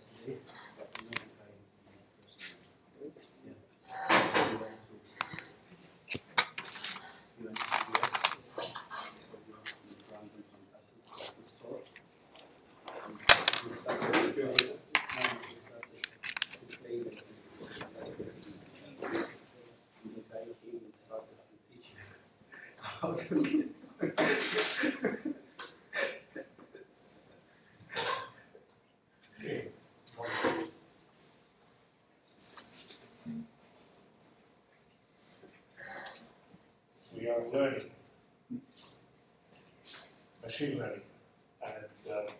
yesterday. Learning machine learning, and uh,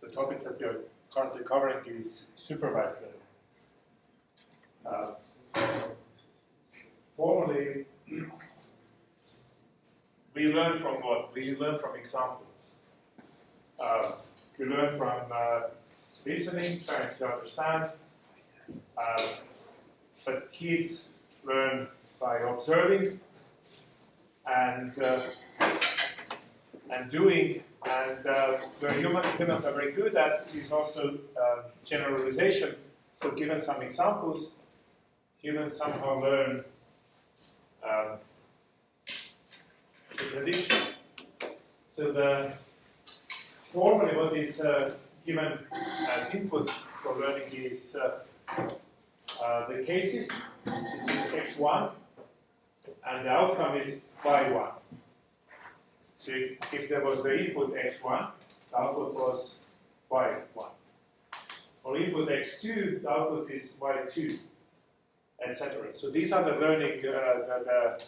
the topic that we are currently covering is supervised learning. Uh, formally, we learn from what? We learn from examples. Uh, we learn from uh, listening, trying to understand. Uh, but kids learn by observing and uh, and doing. And uh, where human, humans are very good at is also uh, generalization. So, given some examples, humans somehow learn um, the prediction. So, the formally what is uh, given as input for learning is uh, uh, the cases. This is x1, and the outcome is y1. So if, if there was the input x1, the output was y1. For input x2, the output is y2, etc. So these are the learning, uh, the, the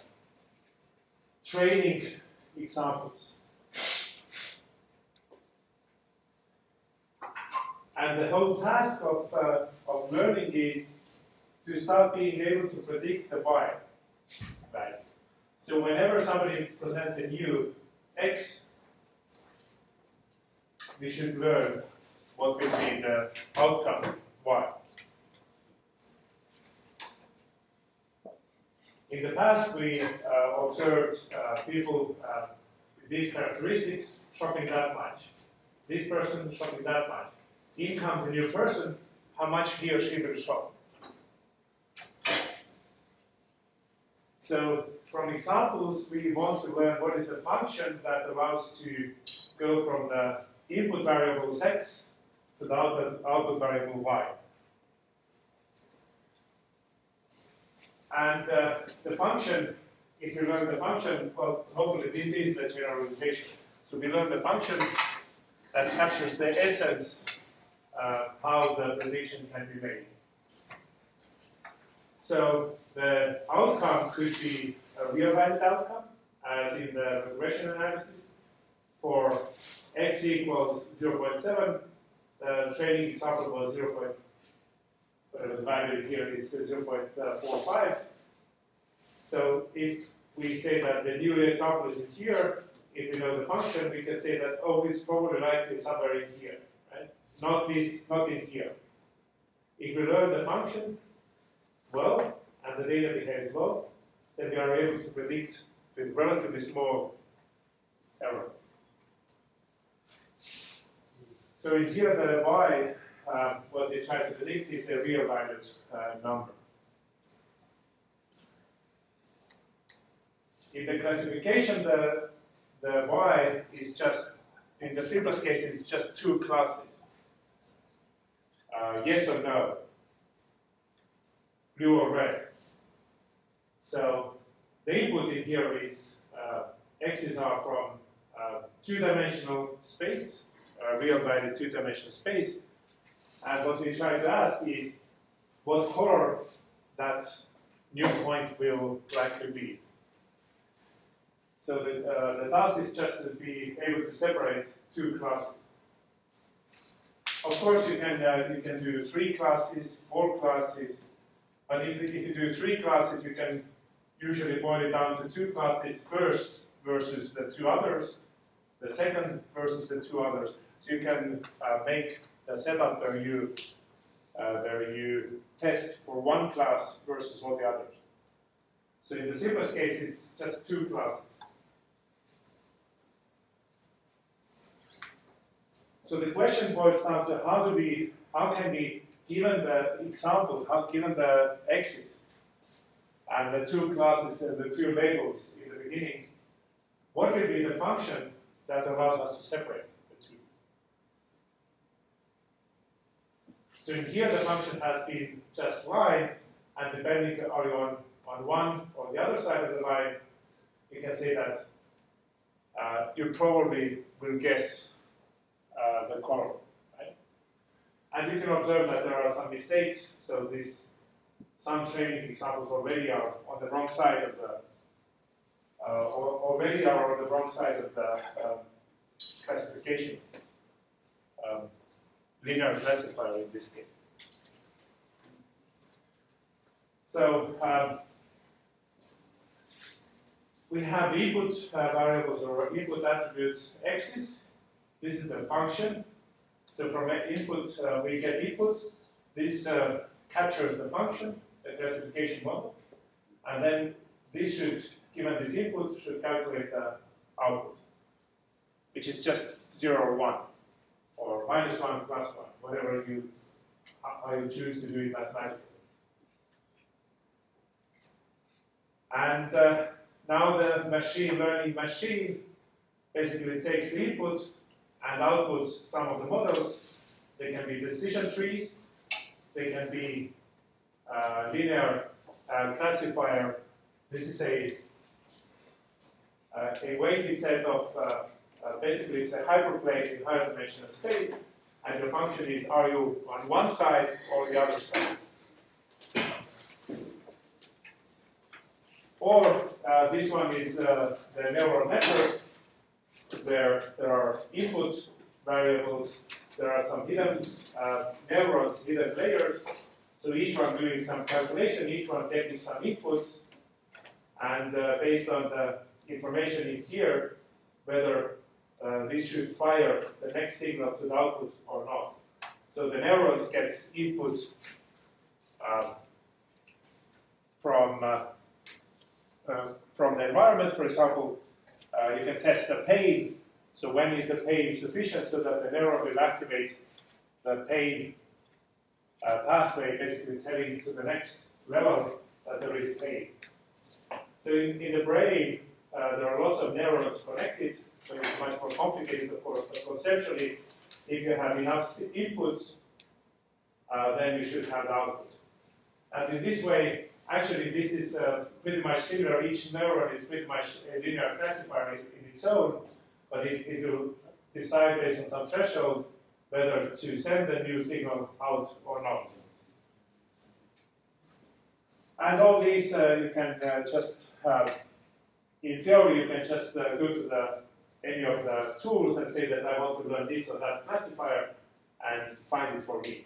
training examples. And the whole task of, uh, of learning is to start being able to predict the y value. So whenever somebody presents a new x, we should learn what will be the outcome y. In the past, we uh, observed uh, people uh, with these characteristics shopping that much. This person shopping that much in comes a new person, how much he or she will shop. So from examples, we want to learn what is a function that allows to go from the input variable x to the output, output variable y. And uh, the function, if you learn the function, well, hopefully this is the generalization. So we learn the function that captures the essence uh, how the prediction can be made. So the outcome could be a real valued outcome, as in the regression analysis. For x equals 0.7, the training example was 0. Whatever the value here is uh, uh, 0.45. So if we say that the new example is in here, if we know the function, we can say that, oh, it's probably likely somewhere in here right? not this, not in here. If we learn the function well, and the data behaves well, then we are able to predict with relatively small error. So in here, the y, uh, what they try to predict is a real valued uh, number. In the classification, the, the y is just, in the simplest case, it's just two classes uh, yes or no, blue or red. So the input in here is uh, x's are from uh, two-dimensional space, uh, real valued two-dimensional space, and what we try to ask is what color that new point will likely be. So the, uh, the task is just to be able to separate two classes. Of course, you can uh, you can do three classes, four classes, but if, if you do three classes, you can usually boil it down to two classes first versus the two others, the second versus the two others. So you can uh, make a setup where you uh, where you test for one class versus all the others. So in the simplest case, it's just two classes. So the question boils down to how do we how can we, given the examples, how, given the x's and the two classes and the two labels in the beginning, what will be the function that allows us to separate the two? So in here the function has been just line, and depending are you on, on one or the other side of the line, you can say that uh, you probably will guess uh, the color, right? And you can observe that there are some mistakes, so this some training examples already are on the wrong side of the uh, already are on the wrong side of the um, classification. Um, linear classifier in this case. So um, we have input uh, variables or input attributes x's. This is the function. So from input uh, we get input. This uh, captures the function, classification model, and then this should, given this input, should calculate the output, which is just zero or one or minus 1 plus 1, whatever you, how you choose to do it mathematically. And uh, now the machine learning machine basically takes the input and outputs some of the models. They can be decision trees, they can be uh, linear uh, classifier. This is a, uh, a weighted set of uh, uh, basically, it's a hyperplane in higher dimensional space, and the function is are you on one side or the other side? Or this one is the neural network, where there are input variables, there are some hidden uh, neurons, hidden layers, so each one doing some calculation, each one getting some inputs, and uh, based on the information in here, whether uh, this should fire the next signal to the output or not. So the neurons gets input uh, from uh from the environment. For example, uh, you can test the pain. So when is the pain sufficient so that the neuron will activate the pain uh, pathway, basically telling to the next level that there is pain. So in, in the brain, there are lots of neurons connected so it's much more complicated, of course, but conceptually, if you have enough inputs, uh, then you should have output. And in this way, actually, this is uh, pretty much similar. Each neuron is pretty much a linear classifier in its own, but if, if you decide based on some threshold whether to send the new signal out or not. And all these uh, you can uh, just in theory, you can just uh, go to the any of the tools and say that I want to learn this or that classifier and find it for me.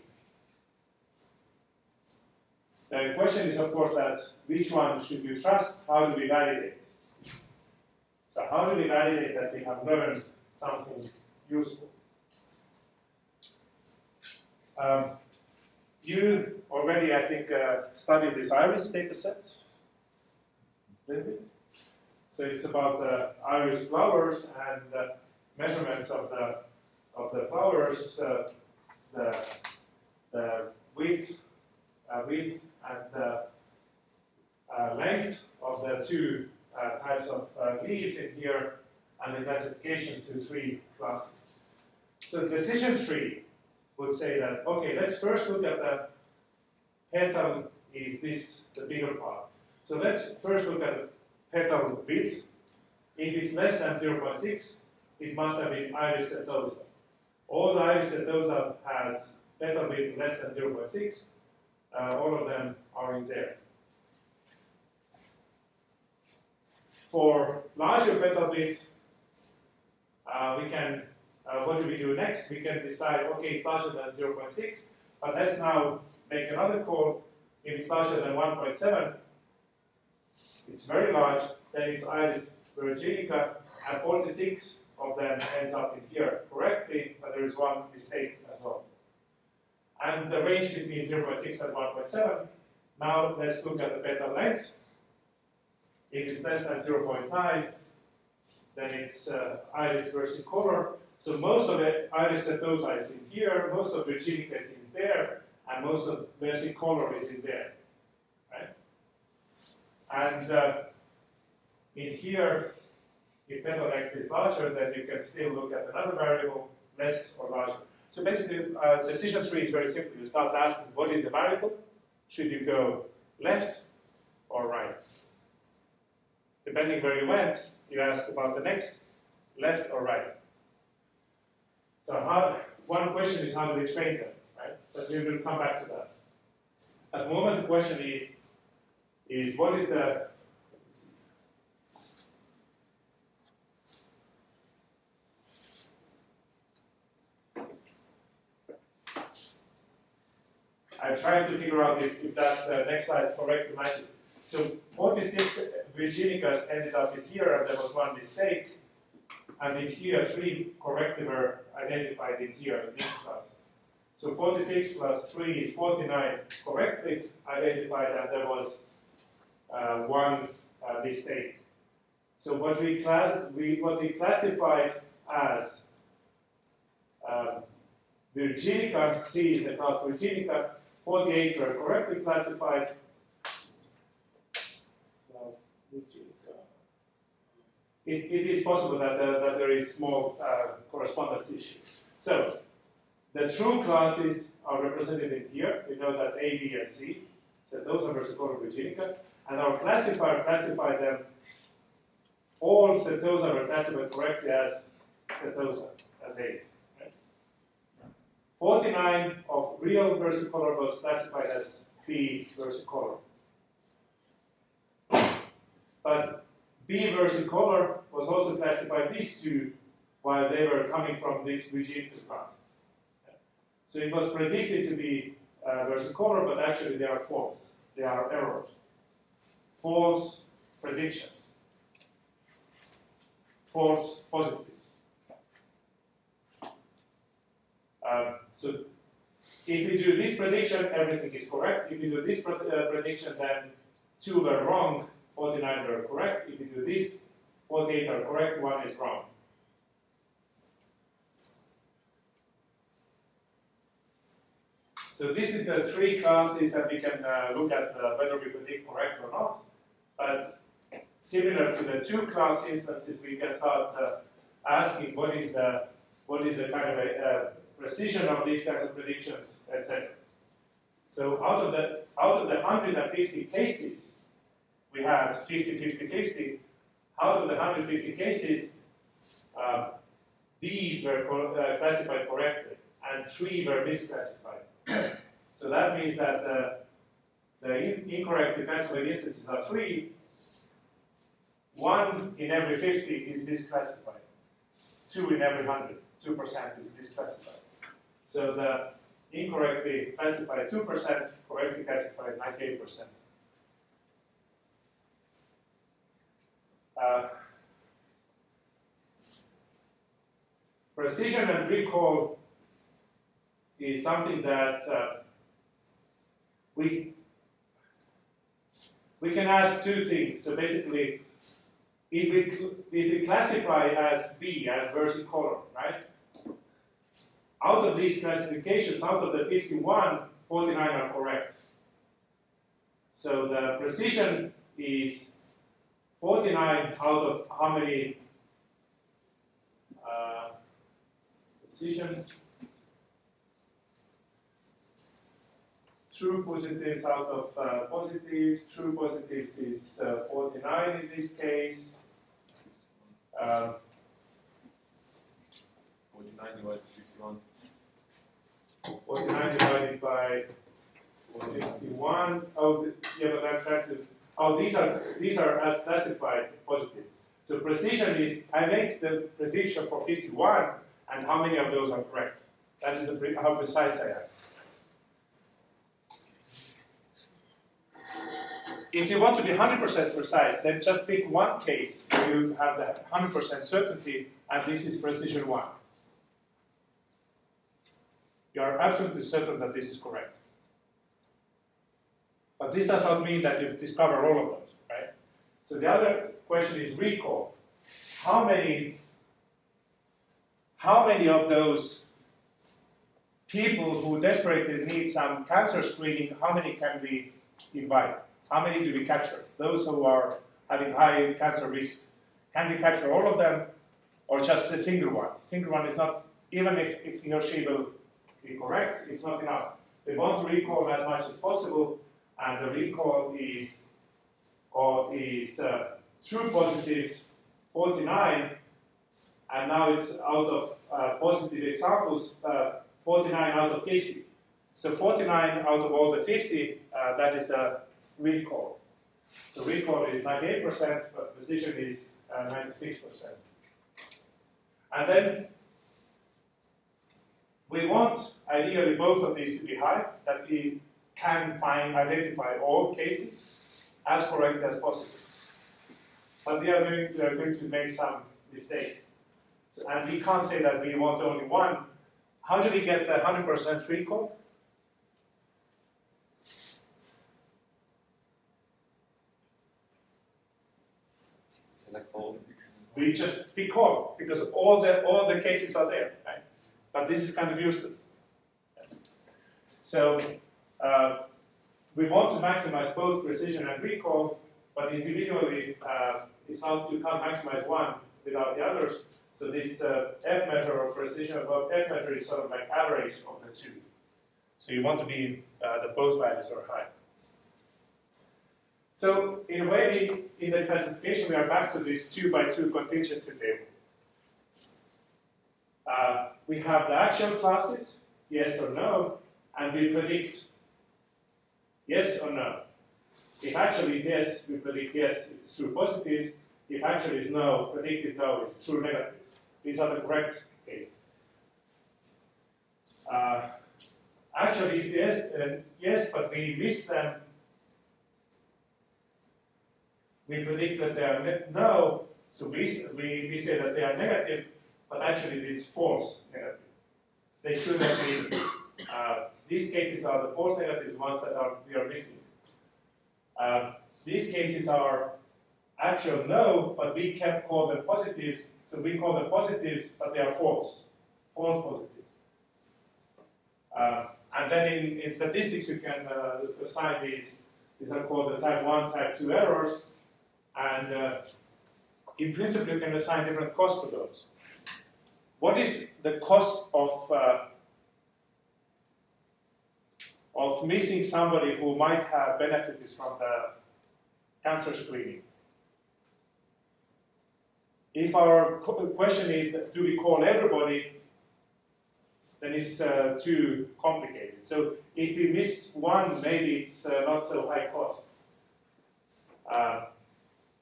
The question is, of course, that which one should you trust? How do we validate? So how do we validate that we have learned something useful? Um, you already, I think, uh, studied this iris data set. So it's about the iris flowers and the measurements of the of the flowers, uh, the, the width, uh, width and the uh, length of the two uh, types of uh, leaves in here, and the classification to three classes. So decision tree would say that okay, let's first look at the petal is this the bigger part. So let's first look at petal width. If it's less than 0.6, it must have been iris setosa. All the iris setosa had petal width less than 0.6. Uh, all of them are in there. For larger petal width, uh, we can, uh, what do we do next? We can decide, okay, it's larger than 0.6, but let's now make another call. If it's larger than 1.7, it's very large, then it's iris virginica, and 46 of them ends up in here correctly, but there is one mistake as well. And the range between 0.6 and 1.7, now let's look at the petal length. If it's less than 0.9, then it's uh, iris versicolor. So most of it, Iris setosa is in here, most of Virginica is in there, and most of versicolor is in there, right? And uh, in here, if length is larger, then you can still look at another variable, less or larger. So basically, uh, decision tree is very simple. You start asking, what is the variable? Should you go left or right? Depending where you went, you ask about the next, left or right. So how, one question is how do we train them, right? But we will come back to that. At the moment, the question is, is what is the I'm trying to figure out if, if that uh, next slide correctly matches. So 46 Virginicas ended up in here, and there was one mistake. And in here, three correctly were identified in here in this class. So 46 plus 3 is 49 correctly identified, and there was uh, one uh, mistake. So what we, class, we, what we classified as um, Virginica, C is the class Virginica, 48 were correctly classified. It, it is possible that, uh, that there is small uh, correspondence issue. So, the true classes are represented in here. We know that A, B, and C. So those are versicolor Virginica. And our classifier classified them, all setosa were classified correctly as setosa, as A. 49 of real versicolor was classified as B versicolor. But B versicolor was also classified these two while they were coming from this regime class. So it was predicted to be uh, versicolor, but actually they are false. They are errors. False predictions. False positives. Um, so if we do this prediction, everything is correct. If we do this uh, prediction, then two were wrong, 49 are correct. If you do this, 48 are correct, one is wrong. So this is the three classes that we can uh, look at uh, whether we predict correct or not. But similar to the two class instances, we can start uh, asking what is the what is the kind of a, uh, precision of these kinds of predictions, etc. So out of the out of the 150 cases, we had 50, 50, 50. Out of the 150 cases, uh, these were uh, classified correctly, and three were misclassified. so that means that uh, the in incorrectly classified instances are three. One in every 50 is misclassified. Two in every 100. 2% is misclassified. So the incorrectly classified 2%, correctly classified 98%. Uh, precision and recall is something that uh, we we can ask two things. So basically, if we, if we classify as B, as versicolor, right? Out of these classifications, out of the 51, 49 are correct. So the precision is 49 out of how many uh, precision? True positives out of uh, positives, true positives is uh, 49 in this case. Uh, 49 divided by 51. 49 divided by 51. Oh, yeah, but trying to. Oh, these are these are as classified positives. So precision is I make the prediction for 51, and how many of those are correct? That is the, how precise I am. If you want to be 100% precise, then just pick one case where you have the 100% certainty, and this is precision 1 you are absolutely certain that this is correct. But this does not mean that you've discovered all of those, right? So the other question is recall. How many how many of those people who desperately need some cancer screening, how many can we invite? How many do we capture? Those who are having high cancer risk. Can we capture all of them or just a single one? Single one is not, even if, if he or she will be correct, it's not enough. We want to recall as much as possible, and the recall is, or is uh, true positives 49, and now it's out of uh, positive examples, uh, 49 out of 50. So 49 out of all the 50, uh, that is the recall. So recall is 98%, but precision is uh, 96%. And then we want ideally both of these to be high, that we can find, identify all cases as correct as possible. But we are going to, are going to make some mistakes. So, and we can't say that we want only one. How do we get the 100% recall? Select all. We just pick all because all the all the cases are there, right? But this is kind of useless. So uh, we want to maximize both precision and recall, but individually uh, it's not you can't maximize one without the others. So this uh, F measure of precision, well, F measure is sort of like average of the two. So you want to be uh, the both values are high. So in a way, we, in the classification, we are back to this two by two contingency table. Uh, we have the actual classes, yes or no, and we predict yes or no. If actually is yes, we predict yes, it's true positives. If actually is no, predicted no, it's true negatives. These are the correct cases. Uh, actually is yes, uh, yes, but we miss them we predict that they are no, so we, we, we say that they are negative, but actually it's false negative. They should have been, uh, these cases are the false negatives, ones that are, we are missing. Uh, these cases are actual no, but we can call them positives, so we call them positives, but they are false, false positives. Uh, and then in, in statistics, you can uh, assign these, these are called the type 1, type 2 errors, and uh, in principle, you can assign different costs to those. What is the cost of uh, of missing somebody who might have benefited from the cancer screening? If our question is, do we call everybody, then it's uh, too complicated. So if we miss one, maybe it's uh, not so high cost. Uh,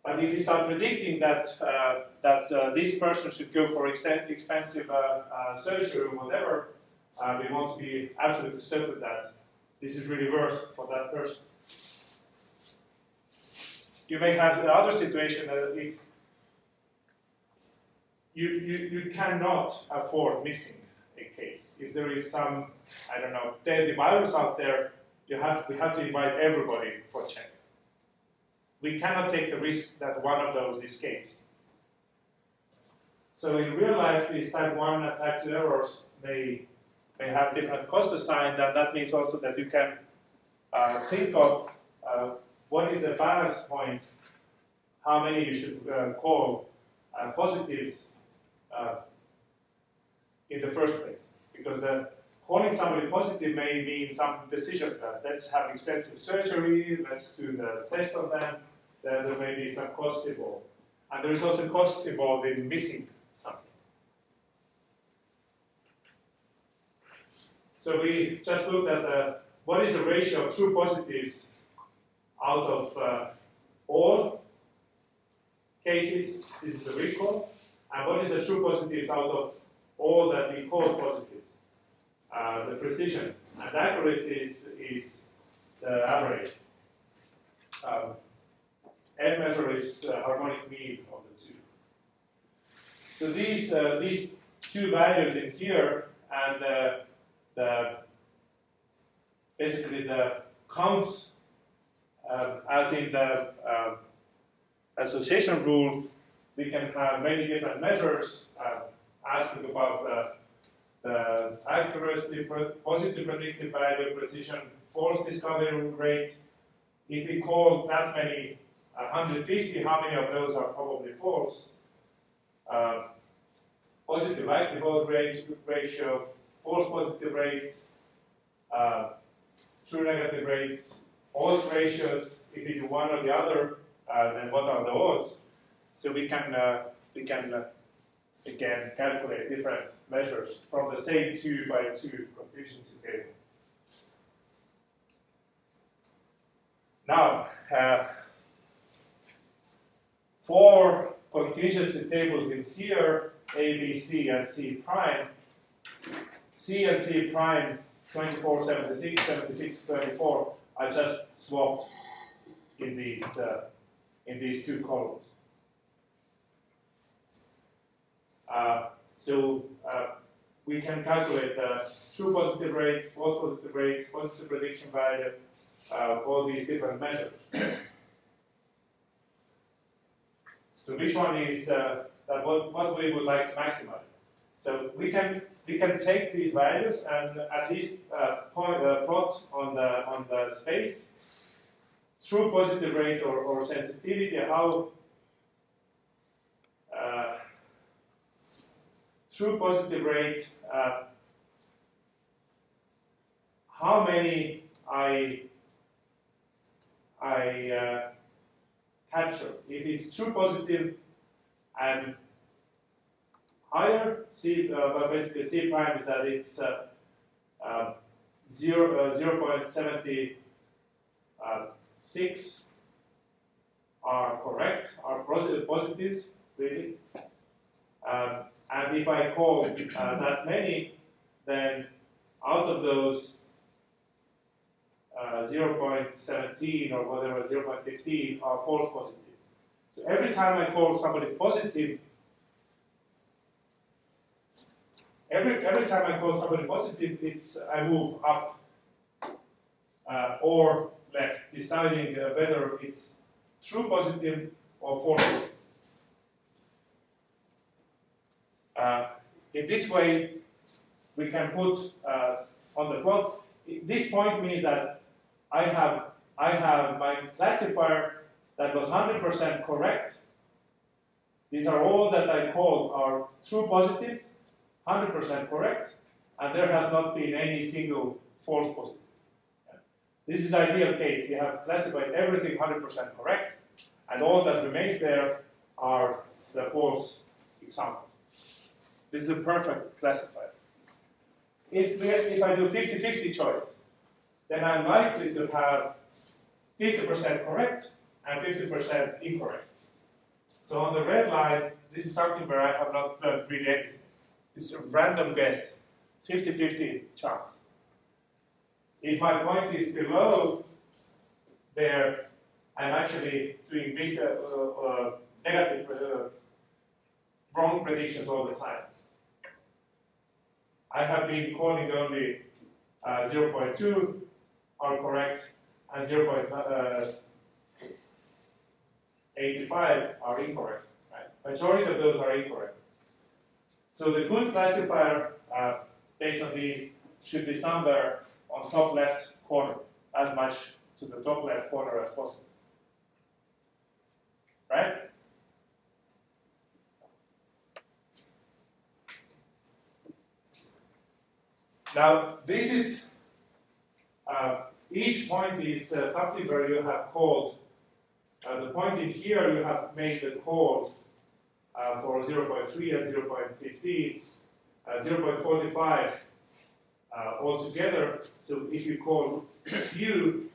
but if we start predicting that uh, that uh, this person should go for ex- expensive uh, surgery or whatever, we want to be absolutely certain that this is really worth for that person. You may have the other situation that if you, you, you cannot afford missing a case. If there is some, I don't know, deadly virus out there, you have, we have to invite everybody for check we cannot take the risk that one of those escapes. So in real life, these type 1 and type 2 errors may, may have different cost assigned, and that means also that you can uh, think of uh, what is the balance point, how many you should uh, call uh, positives uh, in the first place. Because the, calling somebody positive may mean some decisions that let's have expensive surgery, let's do the test on them, there may be some cost involved. And there is also cost involved in missing something. So we just looked at the, what is the ratio of true positives out of uh, all cases, this is the recall, and what is the true positives out of all that we call positives, uh, the precision, and accuracy is, is the average. Um, F measure is uh, harmonic mean of the two. So these uh, these two values in here and uh, the basically the counts uh, as in the uh, association rule, we can have many different measures, uh, asking about the, the accuracy, positive predictive value, precision, false discovery rate. If we call that many, uh, 150, how many of those are probably false? Uh, positive likelihood ratio, false positive rates, uh, true negative rates, odds ratios. If you do one or the other, uh, then what are the odds? So we can uh, we can uh, again calculate different measures from the same two by two contingency table. Now, uh, four contingency tables in here, A, B, C, and C prime. C and C prime, 24, 76, 76, 24, are just swapped in these, uh, in these two columns. Uh, so uh, we can calculate the true positive rates, false positive rates, positive prediction value, uh, all these different measures. so which one is uh, that what, what we would like to maximize? So we can we can take these values and at least uh, point, uh, plot on the on the space true positive rate or, or sensitivity how uh, true positive rate uh, how many I I uh, capture. If it's true positive and higher, C, uh, basically C prime is that it's uh, uh, zero, uh, 0.76 are correct, are positive positives, really. Um, and if I call uh, that many, then out of those, uh, 0.17 or whatever, 0.15 are false positives. So every time I call somebody positive, every, every time I call somebody positive, it's I move up uh, or left, deciding uh, whether it's true positive or false. Uh, in this way, we can put uh, on the plot. This point means that I have I have my classifier that was 100% correct. These are all that I called are true positives, 100% correct, and there has not been any single false positive. This is the ideal case. We have classified everything 100% correct, and all that remains there are the false examples. This is a perfect classifier. If, we, if I do 50 50 choice, then I'm likely to have 50% correct and 50% incorrect. So on the red line, this is something where I have not learned really anything. It's a random guess, 50 50 chance. If my point is below there, I'm actually doing this, uh, uh, negative, uh, wrong predictions all the time. I have been calling only uh, 0.2 are correct and 0.85 are incorrect. Right? Majority of those are incorrect. So the good classifier uh, based on these should be somewhere on top left corner, as much to the top left corner as possible. Right? Now, this is, uh, each point is uh, something where you have called, uh, the point in here you have made the call uh, for 0.3 and 0.15, uh, 0.45 uh, altogether. So if you call few,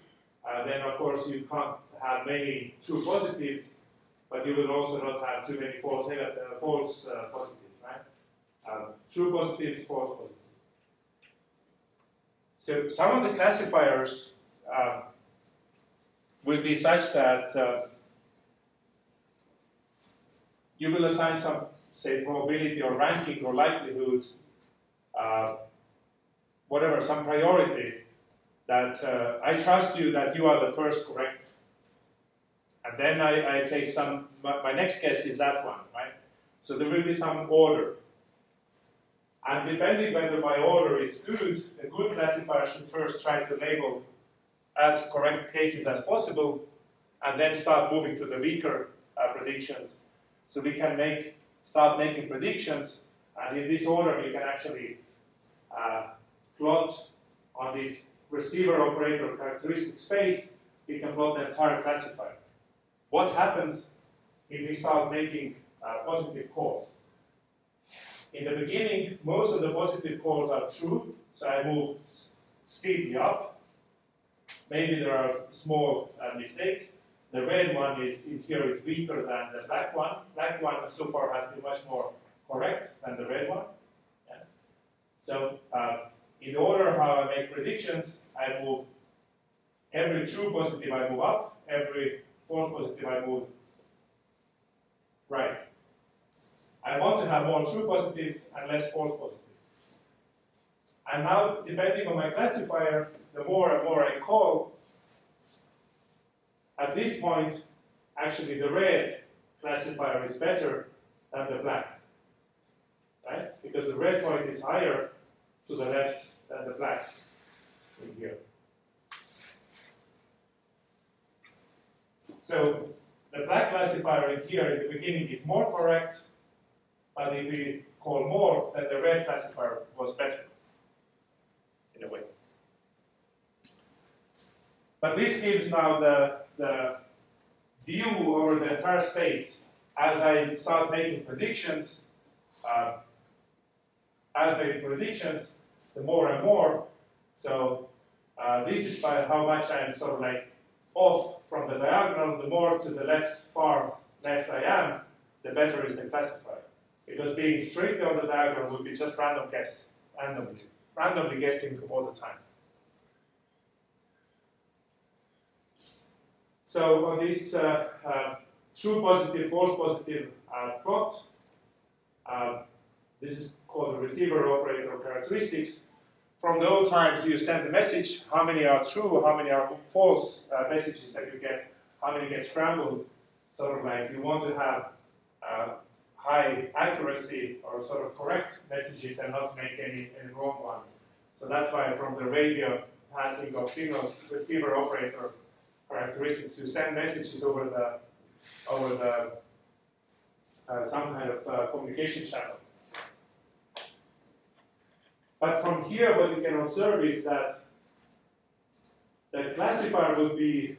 then of course you can't have many true positives, but you will also not have too many false, false positives, right? Um, true positives, false positives. So some of the classifiers uh, will be such that uh, you will assign some, say, probability or ranking or likelihood, uh, whatever, some priority that uh, I trust you that you are the first correct. And then I, I take some, my, my next guess is that one, right? So there will be some order. And depending whether my order is good, a good classifier should first try to label as correct cases as possible, and then start moving to the weaker uh, predictions. So we can make start making predictions, and in this order we can actually uh, plot on this receiver operator characteristic space, we can plot the entire classifier. What happens if we start making uh, positive calls? In the beginning, most of the positive calls are true, so I move steeply up. Maybe there are small uh, mistakes. The red one is in here is weaker than the black one. Black one so far has been much more correct than the red one. Yeah. So uh, in order how I make predictions, I move every true positive I move up, every false positive I move right. I want to have more true positives and less false positives. And now, depending on my classifier, the more and more I call, at this point, actually the red classifier is better than the black. Right? Because the red point is higher to the left than the black in here. So the black classifier in here in the beginning is more correct, but if we call more, then the red classifier was better, in a way. But this gives now the, the view over the entire space as I start making predictions. Uh, as making predictions, the more and more. So uh, this is by how much I'm sort of like off from the diagonal. The more to the left, far left I am, the better is the classifier. Because being strictly on the diagonal would be just random guess, randomly, randomly guessing all the time. So on this uh, uh, true positive, false positive uh, plot, uh, this is called the receiver operator characteristics. From the old times, you send a message, how many are true, how many are false uh, messages that you get, how many get scrambled. Sort of like you want to have high accuracy or sort of correct messages and not make any, any wrong ones. So that's why from the radio passing of signals, receiver operator characteristics, you send messages over the over the uh, some kind of uh, communication channel. But from here, what you can observe is that the classifier would be,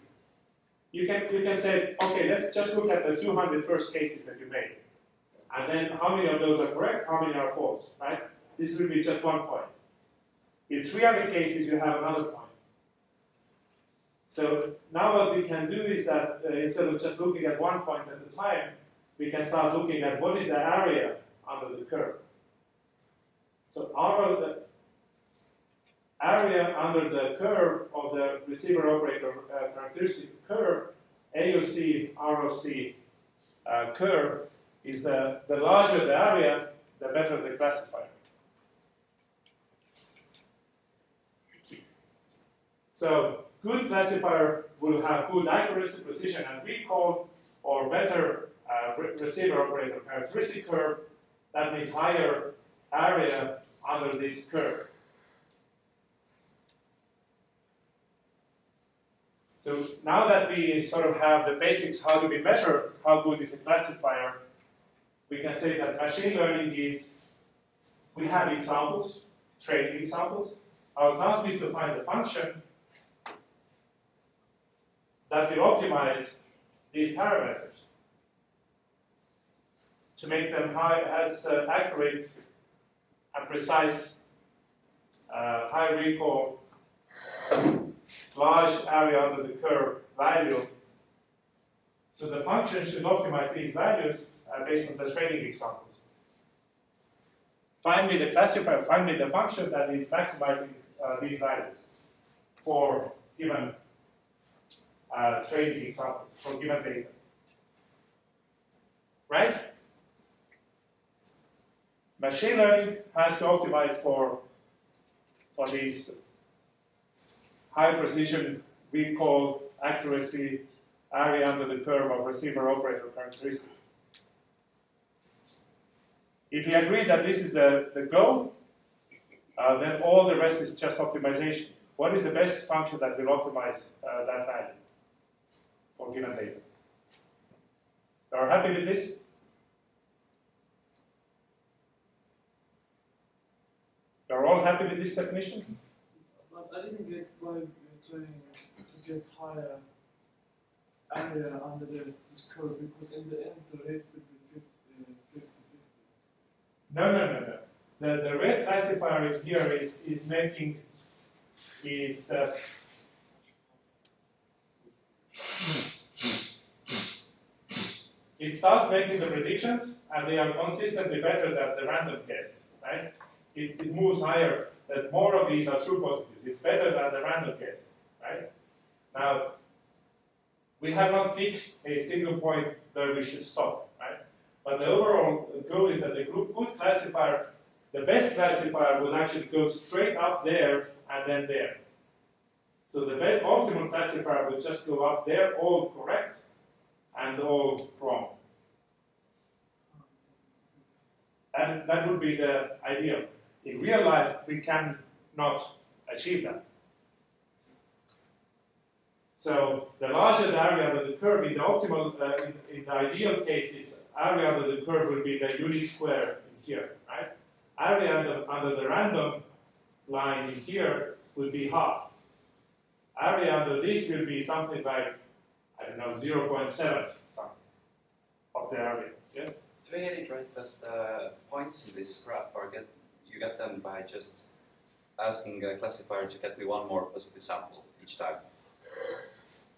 you can, you can say, okay, let's just look at the 200 first cases that you made. And then how many of those are correct, how many are false, right? This will be just one point. In 300 cases, you have another point. So now what we can do is that uh, instead of just looking at one point at a time, we can start looking at what is the area under the curve. So of the area under the curve of the receiver operator uh, characteristic curve, AOC, ROC uh, curve, is the, the larger the area, the better the classifier. So good classifier will have good accuracy, precision, and recall, or better uh, receiver operator characteristic curve. That means higher area under this curve. So now that we sort of have the basics, how do we measure how good is a classifier, we can say that machine learning is, we have examples, training examples. Our task is to find the function that will optimize these parameters to make them high, as uh, accurate and precise uh, high recall, large area under the curve value. So the function should optimize these values uh, based on the training examples. Find me the classifier, find me the function that is maximizing uh, these values for given uh, training examples, for given data. Right? Machine learning has to optimize for, for these high precision recall accuracy area under the curve of receiver operator characteristic. If we agree that this is the, the goal, uh, then all the rest is just optimization. What is the best function that will optimize uh, that value for given data? You are happy with this? You are all happy with this definition? But I didn't get why you're trying to get higher area under the, this curve because in the end the rate will be 50, uh, 50, 50. No, no, no, no. The, the red classifier here is, is making is uh, it starts making the predictions and they are consistently better than the random guess, right? It, it moves higher, that more of these are true positives. It's better than the random guess, right? Now, we have not fixed a single point where we should stop, right? But the overall goal is that the group good classifier, the best classifier will actually go straight up there and then there. So the optimal classifier will just go up there, all correct and all wrong. That, that would be the ideal. In real life, we cannot achieve that. So the larger the area under the curve, in the optimal, uh, in, in, the ideal case, its area under the curve would be the unit square in here, right? Area under, under the random line in here would be half. Area under this will be something like, I don't know, 0.7 something of the area. Yes? Do I get it right that the points in this graph are get you get them by just asking a classifier to get me one more positive sample each time?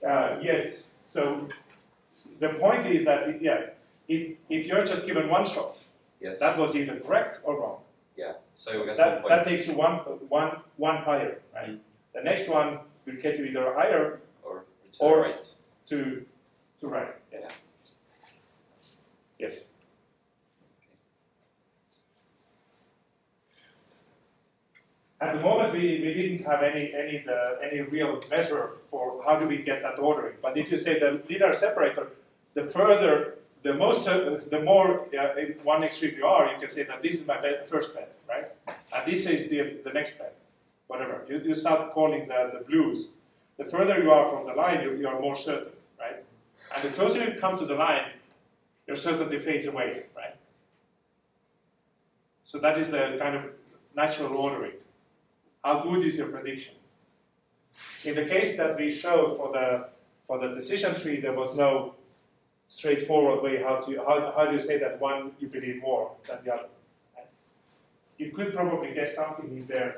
Uh, yes. So the point is that yeah, if, if you're just given one shot, Yes. that was either correct or wrong. yeah. So you get That, point. that takes you one, one, one higher, right? The next one will get you either higher or it's or- right. To to right. Yes. Yes. At the moment, we, we didn't have any any the, any real measure for how do we get that ordering. But if you say the linear separator, the further, the most, uh, the more uh, in one extreme you are, you can say that this is my first bet, right? And this is the the next bet, whatever. You, you start calling the, the blues. The further you are from the line, you, you are more certain? And the closer you come to the line, your certainty fades away, right? So that is the kind of natural ordering. How good is your prediction? In the case that we showed for the for the decision tree, there was no straightforward way how to how, how do you say that one you believe more than the other. right? You could probably guess something in there.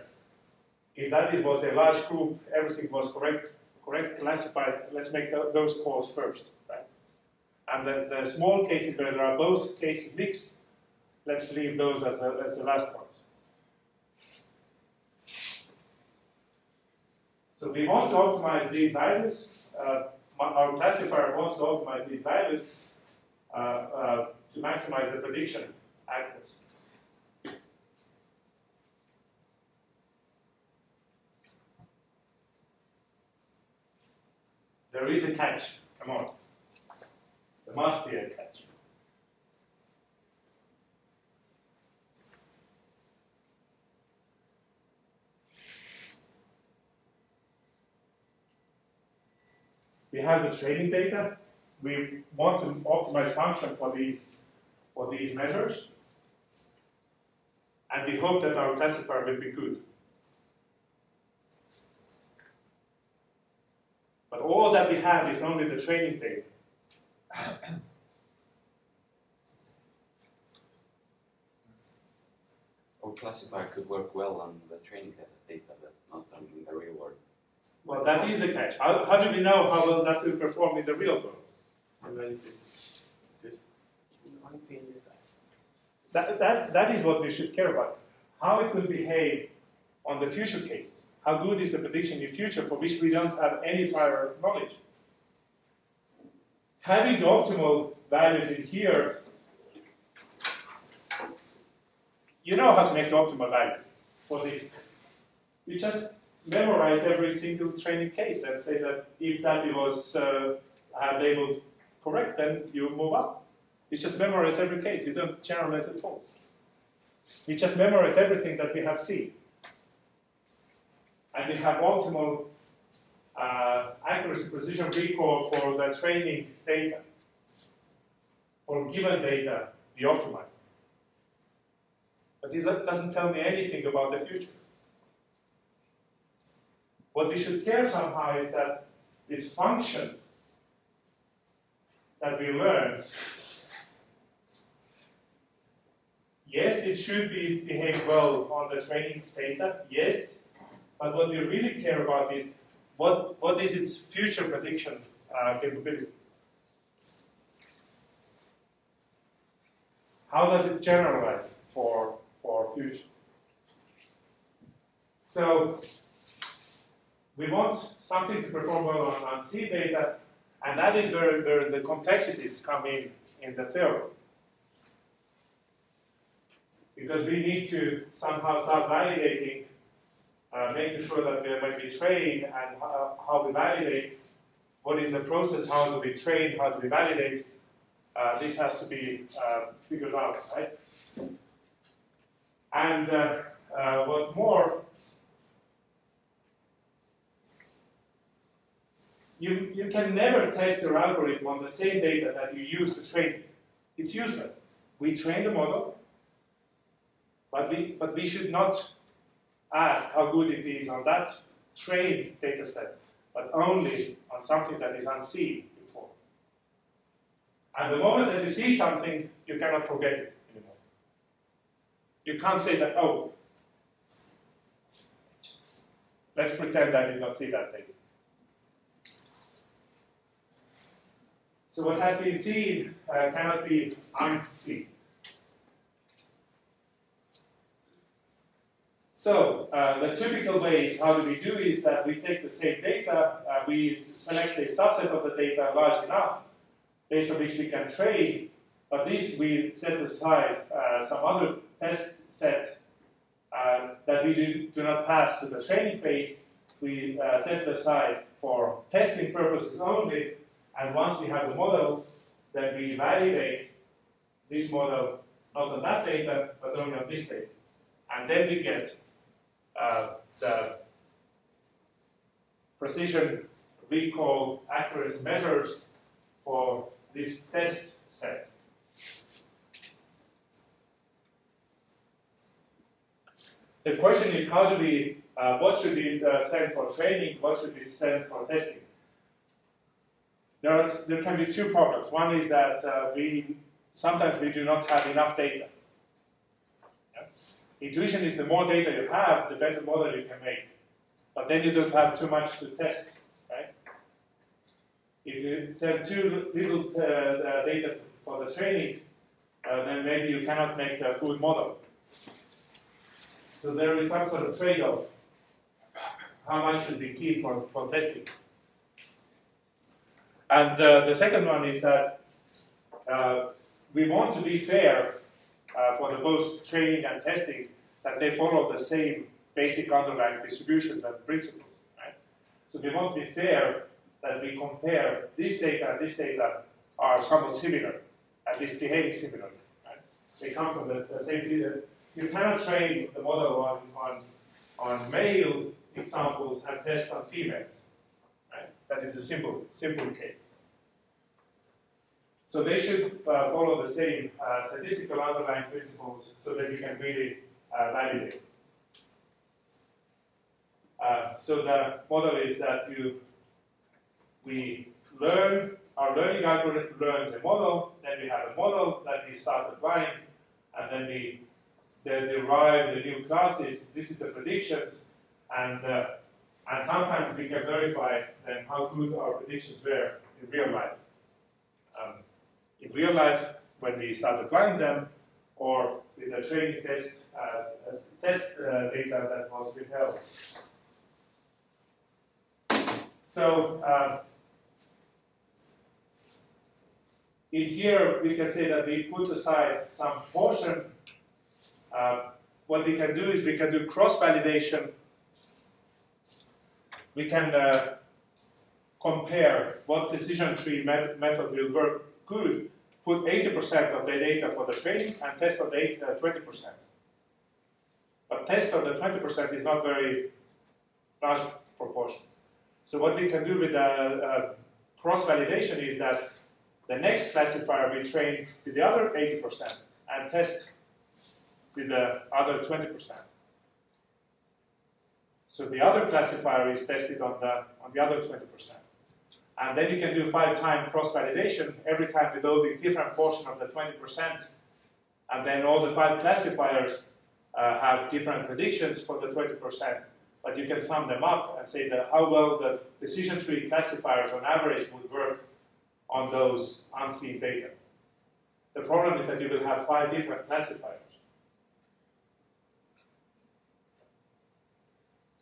If that it was a large group, everything was correct, correct, classified. Let's make tho- those calls first? And the, the small cases where there are both cases mixed, let's leave those as the, as the last ones. So we want to optimize these values. Uh, our classifier wants to optimize these values uh, uh, to maximize the prediction accuracy. There is a catch. Come on. Must be attached. We have the training data. We want to optimize function for these for these measures. And we hope that our classifier will be good. But all that we have is only the training data. Or classifier could work well on the training data, but not on the real world. Well, that is the catch. How, how do we know how well that will perform in the real world? That, that, that is what we should care about. How it will behave on the future cases. How good is the prediction in future for which we don't have any prior knowledge? Having the optimal values in here, you know how to make the optimal values for this. You just memorize every single training case and say that if that was uh, labeled correct, then you move up. You just memorize every case. You don't generalize at all. You just memorize everything that we have seen. And we have optimal uh, accuracy precision recall for the training data. For given data, we optimize. But this doesn't tell me anything about the future. What we should care somehow is that this function that we learn, yes, it should be behave well on the training data, yes, but what we really care about is what, what is its future prediction uh, capability? How does it generalize for, for future? So we want something to perform well on, on C data, and that is where, where the complexities come in in the theory. Because we need to somehow start validating, uh, making sure that we, when we train and how, how we validate, what is the process, how do we train, how do we validate, uh, this has to be uh, figured out, right? And uh, uh, what more, you, you can never test your algorithm on the same data that you use to train. It's useless. We train the model, but we, but we should not ask how good it is on that trained data set, but only on something that is unseen before. And the moment that you see something, you cannot forget it anymore. You can't say that, oh, let's pretend I did not see that thing. So what has been seen uh, cannot be unseen. So uh, the typical ways how do we do is that we take the same data, uh, we select a subset of the data large enough, based on which we can train, but this we set aside uh, some other test set uh, that we do, do not pass to the training phase, we uh, set aside for testing purposes only, and once we have the model, then we validate this model not on that data, but only on this data. And then we get uh, the precision recall accuracy measures for this test set. The question is how do we, uh, what should we uh, send for training, what should we send for testing? There, are, there can be two problems. One is that uh, we sometimes we do not have enough data. Intuition is the more data you have, the better model you can make. But then you don't have too much to test, right? If you send too little uh, data for the training, uh, then maybe you cannot make a good model. So there is some sort of trade-off. How much should be key for, for testing? And uh, the second one is that uh, we want to be fair uh, for the both training and testing that they follow the same basic underlying distributions and principles. Right? So we want to be fair that we compare this data and this data are somewhat similar, at least behaving similarly. Right? They come from the, the same data. You cannot train the model on, on, on male examples and test on females. Right? That is the simple, simple case. So they should uh, follow the same uh, statistical underlying principles so that you can really uh, validate. Uh, so the model is that you we learn our learning algorithm learns a model, then we have a model that we start applying, and then we then derive the new classes. This is the predictions, and uh, and sometimes we can verify then how good our predictions were in real life. Um, in real life, when we start applying them, or with a training test uh, test uh, data that was withheld. So uh, in here we can say that we put aside some portion. Uh, what we can do is we can do cross validation. We can uh, compare what decision tree met method will work good. Put 80% of the data for the training and test on the 20%. But test on the 20% is not very large proportion. So what we can do with the uh, cross-validation is that the next classifier we train with the other 80% and test with the other 20%. So the other classifier is tested on the, on the other 20%. And then you can do five time cross-validation every time with loading different portion of the 20%. And then all the five classifiers uh, have different predictions for the 20%. But you can sum them up and say that how well the decision tree classifiers on average would work on those unseen data. The problem is that you will have five different classifiers.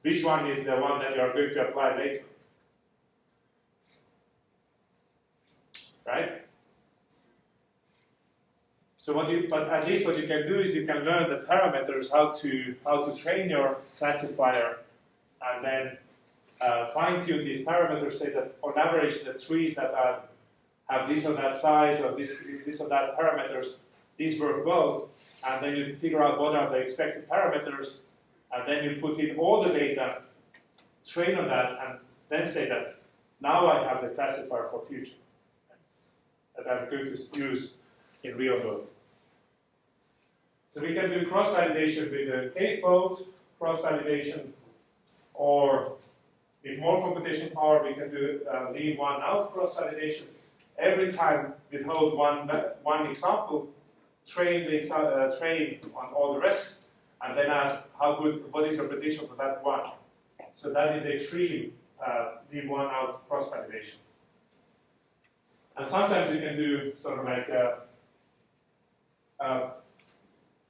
Which one is the one that you are going to apply later? Right? So what you, but at least what you can do is you can learn the parameters, how to how to train your classifier, and then uh, fine tune these parameters. Say that on average, the trees that are, have this or that size or this this or that parameters, these work well, and then you figure out what are the expected parameters, and then you put in all the data, train on that, and then say that now I have the classifier for future that I'm going to use in real world. So we can do cross-validation with a k-fold cross-validation, or with more computation power, we can do uh, leave one out cross-validation. Every time withhold one one example, train the exa uh, train on all the rest, and then ask how good, what is your prediction for that one? So that is extreme uh, leave one out cross-validation. And sometimes you can do sort of like a, a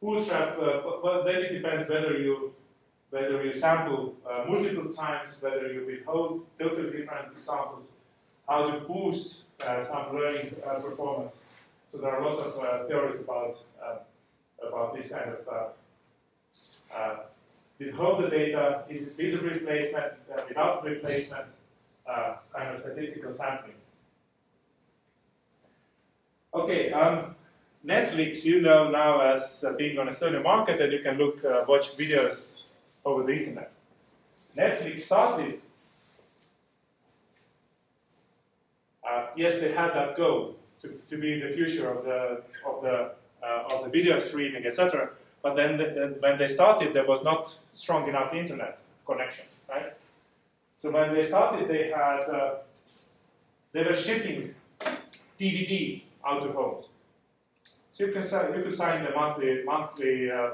bootstrap, uh, but then it depends whether you whether you sample uh, multiple times, whether you withhold totally different examples, how to boost uh, some learning uh, performance. So there are lots of uh, theories about uh, about this kind of uh, withhold the data, is it with replacement, without replacement, kind of statistical sampling. Okay, um, Netflix, you know now as uh, being on a certain market that you can look, uh, watch videos over the internet. Netflix started, uh, yes, they had that goal to, to be the future of the of the uh, of the video streaming, etc. But then the, when they started, there was not strong enough internet connection, right? So when they started, they had uh, they were shipping DVDs out of homes. So you can you could sign the monthly monthly uh,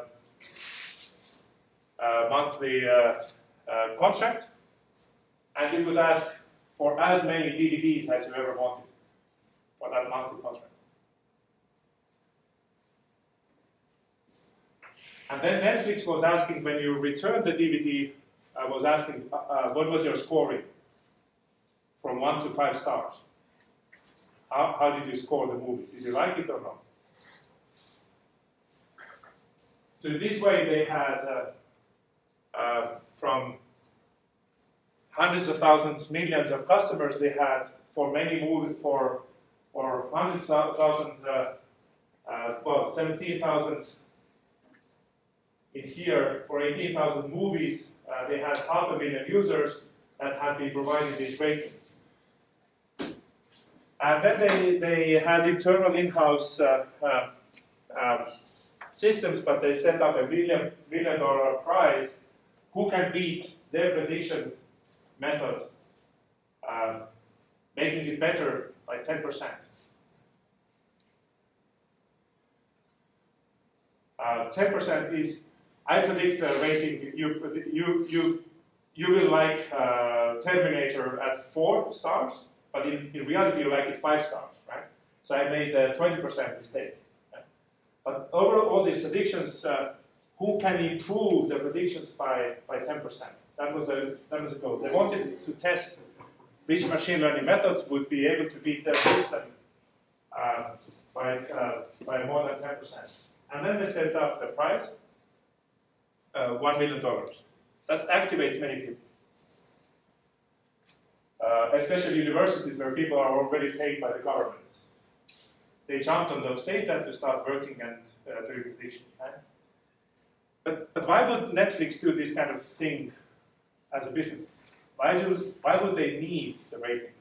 uh, monthly uh, uh, contract, and you could ask for as many DVDs as you ever wanted for that monthly contract. And then Netflix was asking when you returned the DVD, uh, was asking what was your scoring from one to five stars. How, how did you score the movie? Did you like it or not? So this way they had uh, uh, from hundreds of thousands, millions of customers they had for many movies, for, for hundreds of thousands, uh, uh well, 17,000 in here, for 18,000 movies, uh, they had half a million users that had been providing these ratings. And then they, they had internal in-house uh, uh, um, systems, but they set up a million, million dollar prize. Who can beat their prediction method, uh, making it better by 10%? Uh, 10% is, I predict the rating, you, you, you, you will like uh, Terminator at 4 stars, but in, in reality, you like it five stars, right? So I made a 20% mistake. But over all these predictions, uh, who can improve the predictions by, by 10%? That was, a, that was a goal. They wanted to test which machine learning methods would be able to beat their system uh, by, uh, by more than 10%. And then they set up the price, uh, $1 million. That activates many people uh, especially universities where people are already paid by the governments. They jumped on those data to start working and uh, doing predictions. Right? But, but why would Netflix do this kind of thing as a business? Why, do, why would they need the ratings?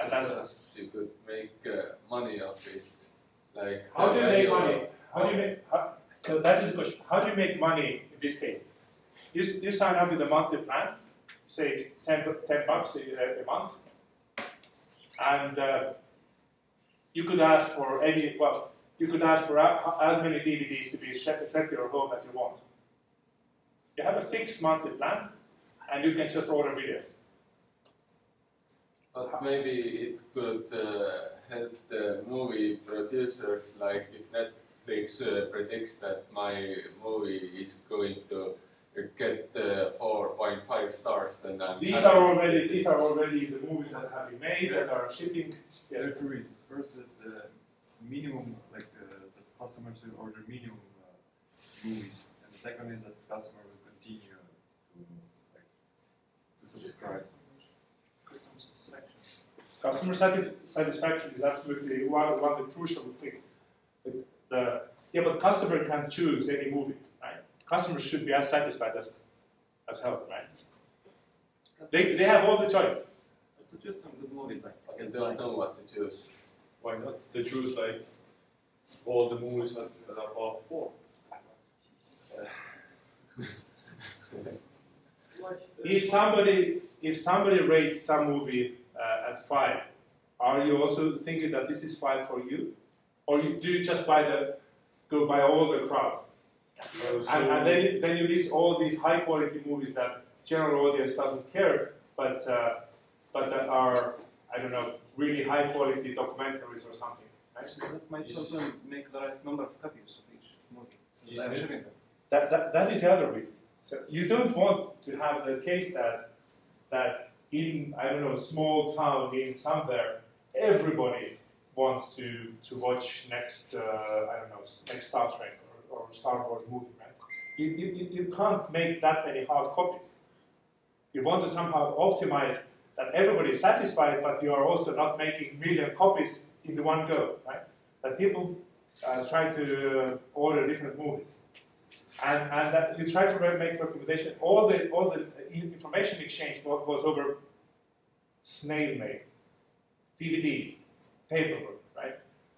And that's Because you could make uh, money off it. Like How do you make money? How do you make? How, so that is the question. How do you make money in this case? You, you sign up with a monthly plan, say 10, 10 bucks a, a month, and uh, you could ask for any. Well, you could ask for as many DVDs to be sent to your home as you want. You have a fixed monthly plan, and you can just order videos. But maybe it could uh, help the movie producers, like if Netflix uh, predicts that my movie is going to get uh, 4.5 stars, then I'm These are already these are already the movies that have been made that are shipping. There Yes. are two reasons. First, that the minimum, like uh, the customers will order minimum uh, movies, and the second is that the customer will continue to like to subscribe. Customer satisfaction. Customer satisf- satisfaction is absolutely one, one of the crucial things. The, the, yeah, but customer can choose any movie, right? Customers should be as satisfied as, as hell, right? They, they have all the choice. I Suggest some good movies like I don't know what to choose. Why not? They choose like all the movies that, that are all four. Like, If somebody, if somebody rates some movie uh, at five, are you also thinking that this is five for you? Or you, do you just buy the, go by all the crowd? And, and then, then you list all these high quality movies that general audience doesn't care, but uh, but that are I don't know really high quality documentaries or something. Actually, that Yes. help make the right number of copies of each movie. Since Yes. they're. That, that, that is the other reason. So you don't want to have the case that that in I don't know small town in somewhere everybody wants to to watch next uh, I don't know next Star Trek or, Star Wars movie. Right? You, you, you- can't make that many hard copies. You want to somehow optimize that everybody is satisfied, but you are also not making million copies in the one go, right? That people uh, try to order different movies and, and that you try to make recommendation. All the all the information exchange wa- was over snail mail, DVDs, paperwork, right?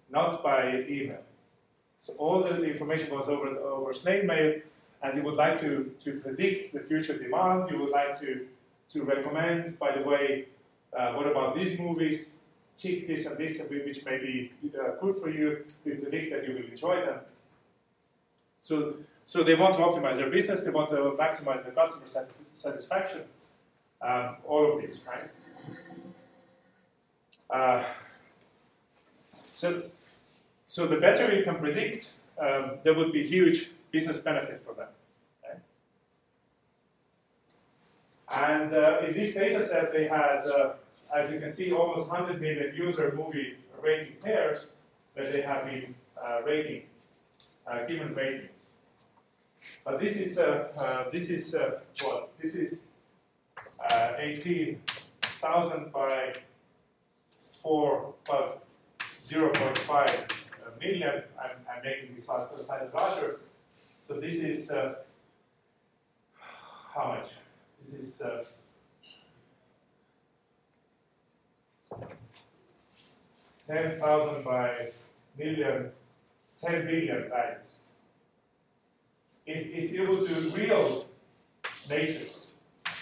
Not by email. So all the information was over over snail mail, and you would like to, to predict the future demand. You would like to to recommend. By the way, uh, what about these movies? Tick this and this, which may be uh, good for you. We predict that you will enjoy them. So so they want to optimize their business, they want to maximize the customer sat- satisfaction, um, all of this, right? Uh, so, so the better you can predict, um, there would be huge business benefit for them. Okay? And uh, in this data set, they had, uh, as you can see, almost 100 million user movie rating pairs that they have been uh, rating, uh, given ratings. But this is, uh, uh, this is what? This is 18,000 by 4, by 0.5 million. I'm, I'm making this size size larger. So this is uh, how much? This is uh, ten thousand by million, ten billion values if, if you would do real natures,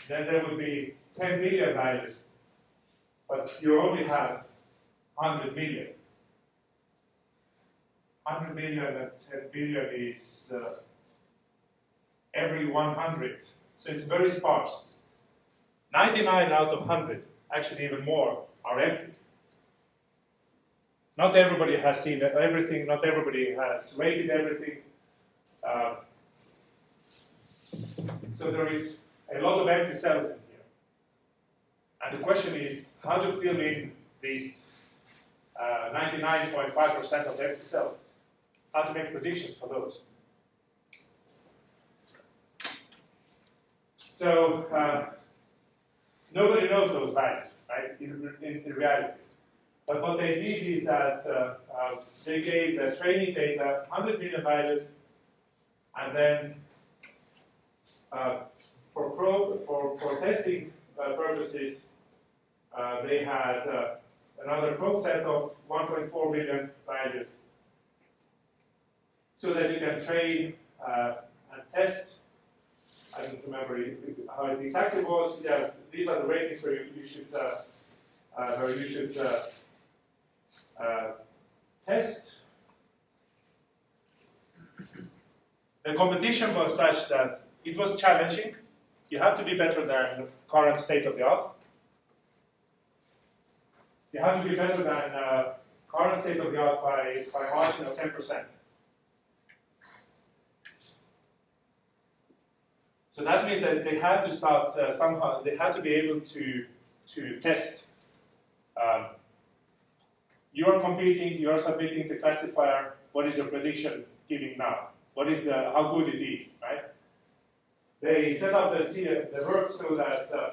then there would be 10 million values, but you only have 100 million. 100 million and 10 billion is uh, every 100, so it's very sparse. 99 out of 100, actually even more, are empty. Not everybody has seen everything, not everybody has rated everything. Uh, so there is a lot of empty cells in here. And the question is, how to fill in these 99.5% of empty cells? How to make predictions for those? So uh, nobody knows those values, right, in, in, in reality. But what they did is that uh, uh, they gave the training data 100 million values, and then uh, for pro for, for testing uh, purposes, uh, they had another code set of 1.4 million values, so that you can train uh, and test. I don't remember how it exactly was. Yeah, these are the ratings where you, should uh, uh, where you should uh, uh, test. The competition was such that it was challenging. You have to be better than current state of the art. You have to be better than uh, current state of the art by, by margin of 10%. So that means that they had to start uh, somehow, they had to be able to, to test. Um, you are competing, you are submitting the classifier, what is your prediction giving now? What is the, how good it is, right? They set up the, the work so that uh,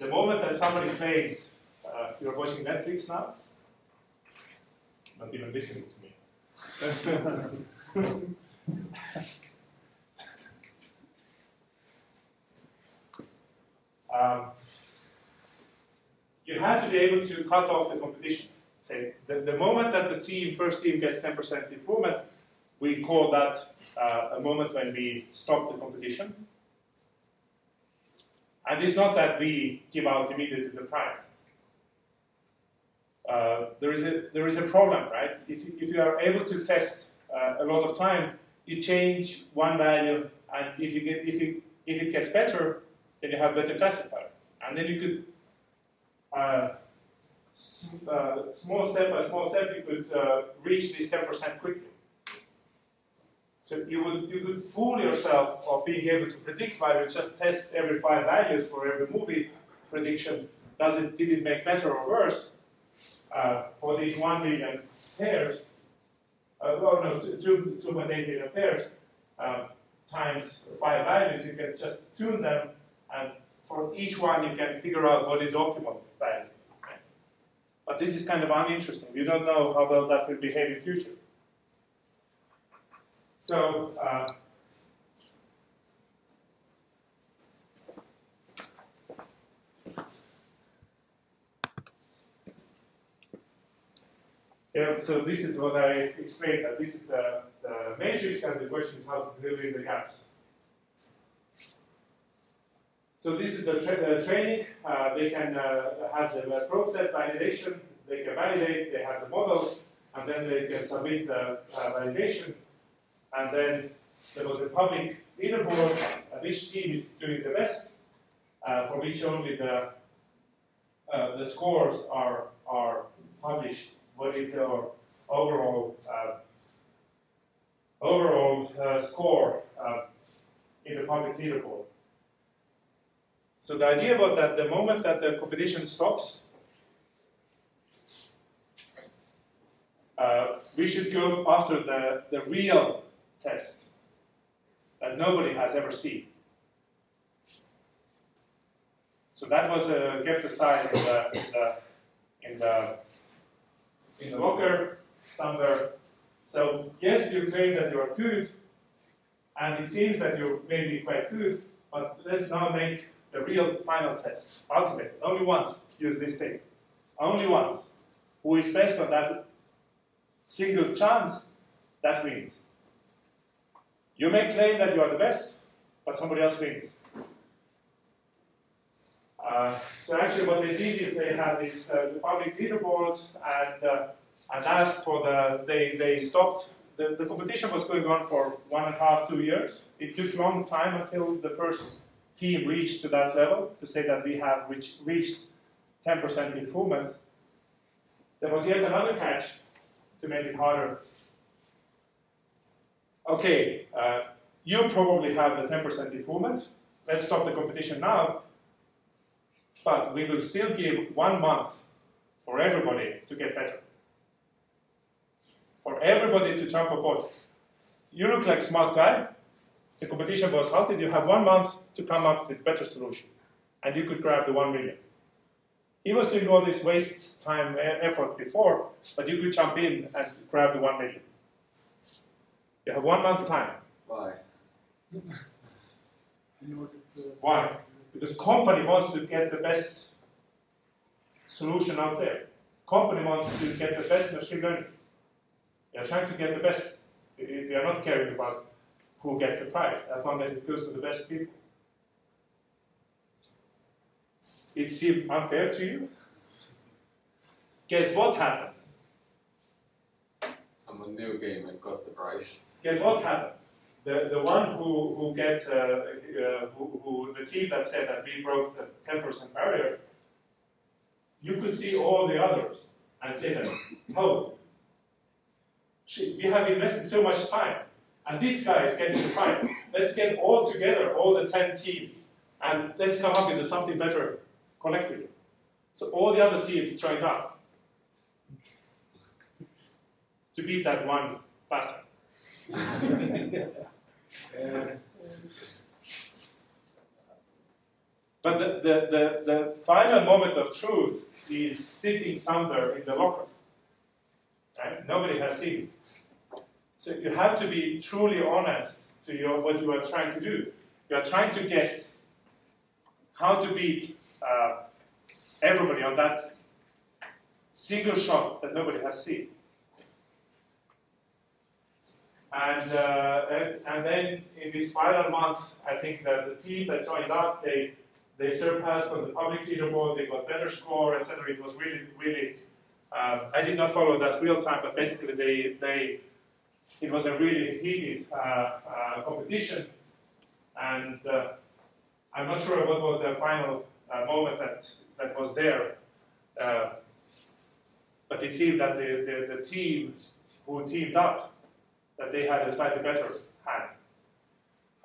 the moment that somebody claims uh, you're watching Netflix now, not even listening to me. um, you have to be able to cut off the competition. Say the, the moment that the team, first team gets 10% improvement, we call that uh, a moment when we stop the competition. And it's not that we give out immediately the prize. Uh, there, is a, there is a problem, right? If, if you are able to test uh, a lot of time, you change one value, and if, you get, if, you, if it gets better, then you have better classifier. And then you could, uh, uh, small step by small step, you could uh, reach this 10% quickly. So you would you could fool yourself of being able to predict by just test every five values for every movie prediction. Does it did it make better or worse? Uh, for these one million pairs, uh, oh no, two, two, 2.8 million pairs um, times five values, you can just tune them, and for each one you can figure out what is optimal value. But this is kind of uninteresting. We don't know how well that will behave in future. So, uh, yeah, so this is what I explained. That this is the, the matrix, and the question is how to fill in the gaps. So this is the, tra- training. Uh, they can uh, have the probe set validation. They can validate. They have the model, and then they can submit the uh, validation and then there was a public leaderboard which team is doing the best, for which only the the scores are are published. What is their overall overall uh, score uh, in the public leaderboard? So the idea was that the moment that the competition stops, uh, we should go after the, the real test that nobody has ever seen. So that was uh, kept aside in the, in the, in the, locker somewhere. So yes, you claim that you are good, and it seems that you're maybe quite good, but let's now make the real final test, ultimate. Only once use this thing. Only once. Who is best on that single chance, that wins. You may claim that you are the best, but somebody else wins. Uh, so actually, what they did is they had these uh, public leaderboards and uh, and asked for the they they stopped. The, the competition was going on for one and a half, two years. It took long time until the first team reached to that level to say that we have reach, reached 10% improvement. There was yet another catch to make it harder okay, uh, you probably have the 10% improvement. Let's stop the competition now. But we will still give one month for everybody to get better. For everybody to jump aboard. You look like smart guy. The competition was halted. You have one month to come up with better solution. And you could grab the one million. He was doing all this waste time effort before, but you could jump in and grab the one million. You have one month time. Why? in order to. Why? Because company wants to get the best solution out there. Company wants to get the best machine learning. They are trying to get the best. They they are not caring about who gets the prize, as long as it goes to the best people. It seemed unfair to you? Guess what happened? Someone new game and got the prize. Guess what happened? The, the one who, who get uh, uh, who, who the team that said that we broke the 10% barrier, you could see all the others and say that, oh, shit, we have invested so much time, and this guy is getting the prize. Let's get all together, all the 10 teams, and let's come up with something better collectively. So all the other teams joined up to beat that one bastard. But the, the, the, the final moment of truth is sitting somewhere in the locker. Right? Nobody has seen it. So you have to be truly honest to your, what you are trying to do. You are trying to guess how to beat uh, everybody on that single shot that nobody has seen. And, uh, and, and then in this final month, I think that the team that joined up, they, they surpassed on the public leaderboard, they got better score, etc. It was really, really, um, I did not follow that real time, but basically they, they, it was a really heated uh, uh, competition. And uh, I'm not sure what was the final moment that, that was there. But it seemed that the, the, the teams who teamed up that they had a slightly better hand.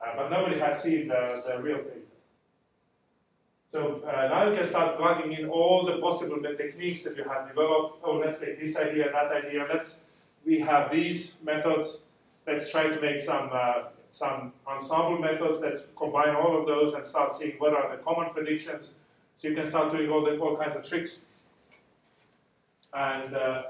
Uh, but nobody had seen the, the real thing. So uh, now you can start plugging in all the possible techniques that you have developed. Oh, let's take this idea, that idea. Let's we have these methods. Let's try to make some uh, some ensemble methods. Let's combine all of those and start seeing what are the common predictions. So you can start doing all the all kinds of tricks. And uh,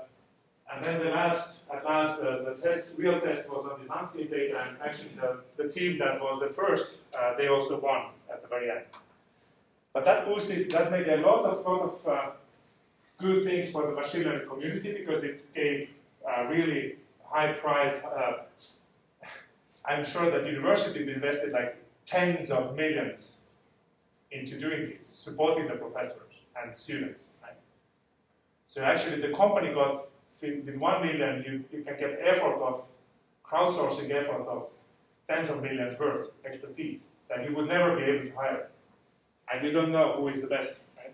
and then the last, at last, uh, the test, real test was on this unseen data, and actually the, the team that was the first, uh, they also won at the very end. But that boosted, that made a lot of, lot of uh, good things for the machine learning community because it gave uh, really high price. Uh, I'm sure that universities invested like tens of millions into doing this, supporting the professors and students. Right? So actually, the company got with one million, you, you can get effort of crowdsourcing effort of tens of millions worth expertise that you would never be able to hire. And you don't know who is the best. Right?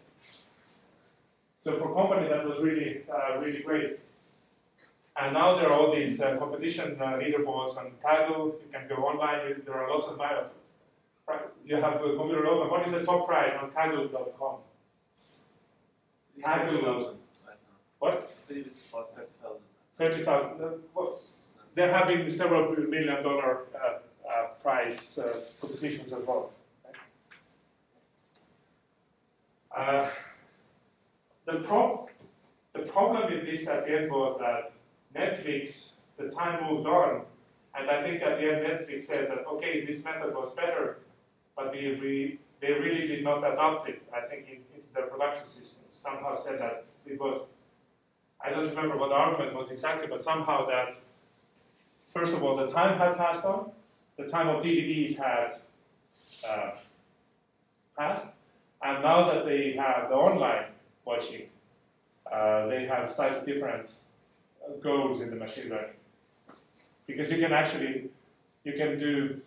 So for company, that was really, uh, really great. And now there are all these uh, competition uh, leaderboards on Kaggle. You can go online. There are lots of uh, You have a computer open. What is the top prize on Kaggle.com? Kaggle. What? I believe it's about 30,000. 30,000. Uh, well, there have been several million dollar uh, uh, prize uh, competitions as well. Uh, the, pro- the problem with this the was that Netflix, the time moved on, and I think at the end Netflix says that, okay, this method was better, but we, we, they really did not adopt it, I think, in, into their production system. Somehow said that it was I don't remember what the argument was exactly, but somehow that, first of all, the time had passed on, the time of DVDs had uh, passed, and now that they have the online watching, uh, they have slightly different goals in the machine learning. Because you can actually, you can do,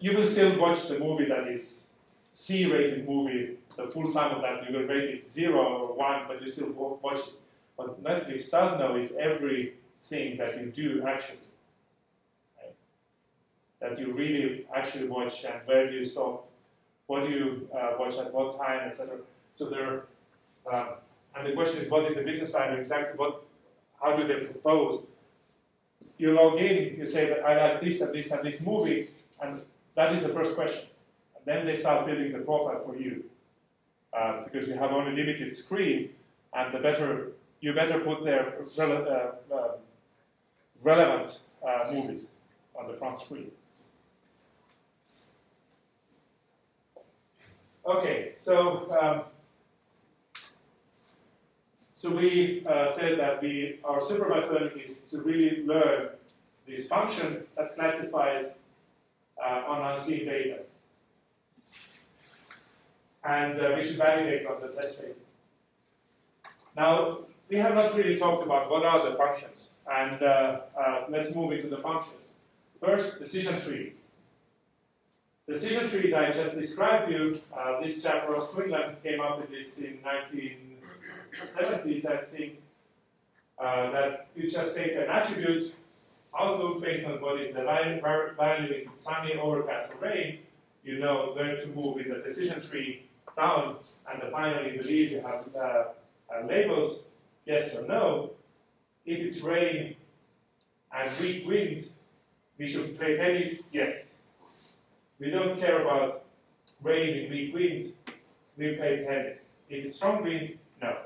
you will still watch the movie that is C-rated movie the full time of that, you will rate it zero or one, but you still watch it. What Netflix does know is everything that you do actually. That you really actually watch and where do you stop, what do you uh, watch at what time, etc. So there, um, and the question is what is the business plan exactly, what, how do they propose? You log in, you say that I like this and this and this movie, and that is the first question. And then they start building the profile for you. Uh, because you have only limited screen, and the better you better put their rele uh, um, relevant uh, movies on the front screen. Okay, so um, so we uh, said that we our supervised learning is to really learn this function that classifies uh, on unseen data, and uh, we should validate on the test data. Now we have not really talked about what are the functions, and uh, uh, let's move into the functions. First, decision trees. Decision trees I just described to you, uh, this chap Ross Quinlan came up with this in 1970s, I think, uh, that you just take an attribute, outlook based on what is the value, is sunny, overcast, or rain, you know where to move in the decision tree down, and finally in the leaves you have uh, uh, labels, yes or no. If it's rain and weak wind, we should play tennis, yes. We don't care about rain and weak wind, we play tennis. If it's strong wind, no.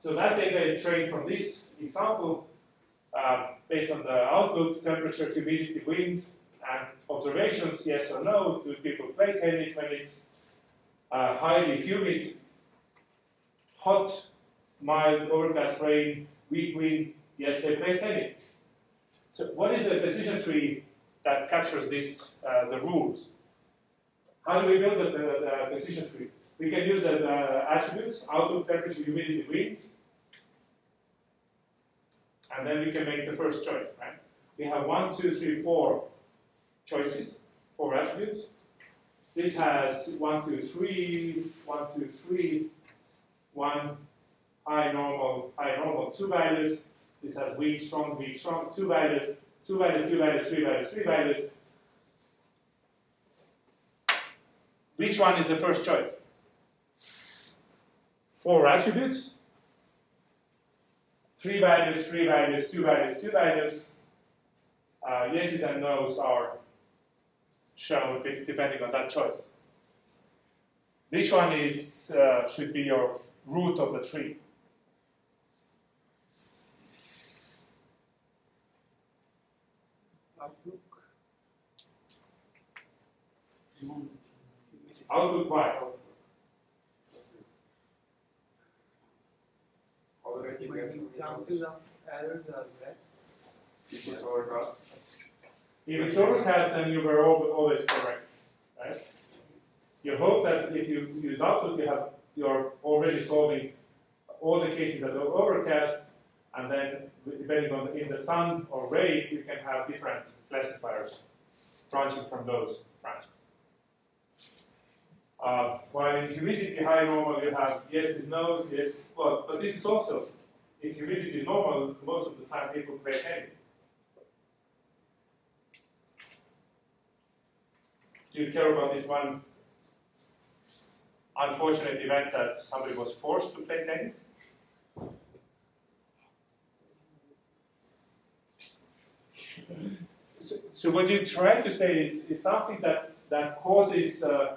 So that data is trained from this example uh, based on the outlook, temperature, humidity, wind, and observations, yes or no. Do people play tennis when it's uh, highly humid, hot, mild, overcast rain, weak wind? Yes, they play tennis. So what is a decision tree that captures this, uh, the rules. How do we build the, the decision tree? We can use the attributes, outlook, temperature, humidity, wind, and then we can make the first choice, right? We have one, two, three, four choices, four attributes. This has one, two, three, one, two, three, one, high, normal, high, normal, two values. This has weak, strong, weak, strong, two values two values, two values, three values, three values. Which one is the first choice? Four attributes, three values, three values, two values, two values. Uh, yeses and nos are shown depending on that choice. Which one is uh, should be your root of the tree? Outlook. Outlook why? Already My gets chances of errors are less. If it's overcast, If it's overcast, then you were always correct, right? You hope that if you use Outlook, you have you're already solving all the cases that are overcast, and then depending on the, in the sun or rain, you can have different classifiers branching from those branches. Uh, while in humidity high normal, you have yeses, nos, yes, well, but this is also, if humidity is normal, most of the time people play tennis. Do you care about this one unfortunate event that somebody was forced to play tennis? So, so what you try to say is, is something that, that causes, uh,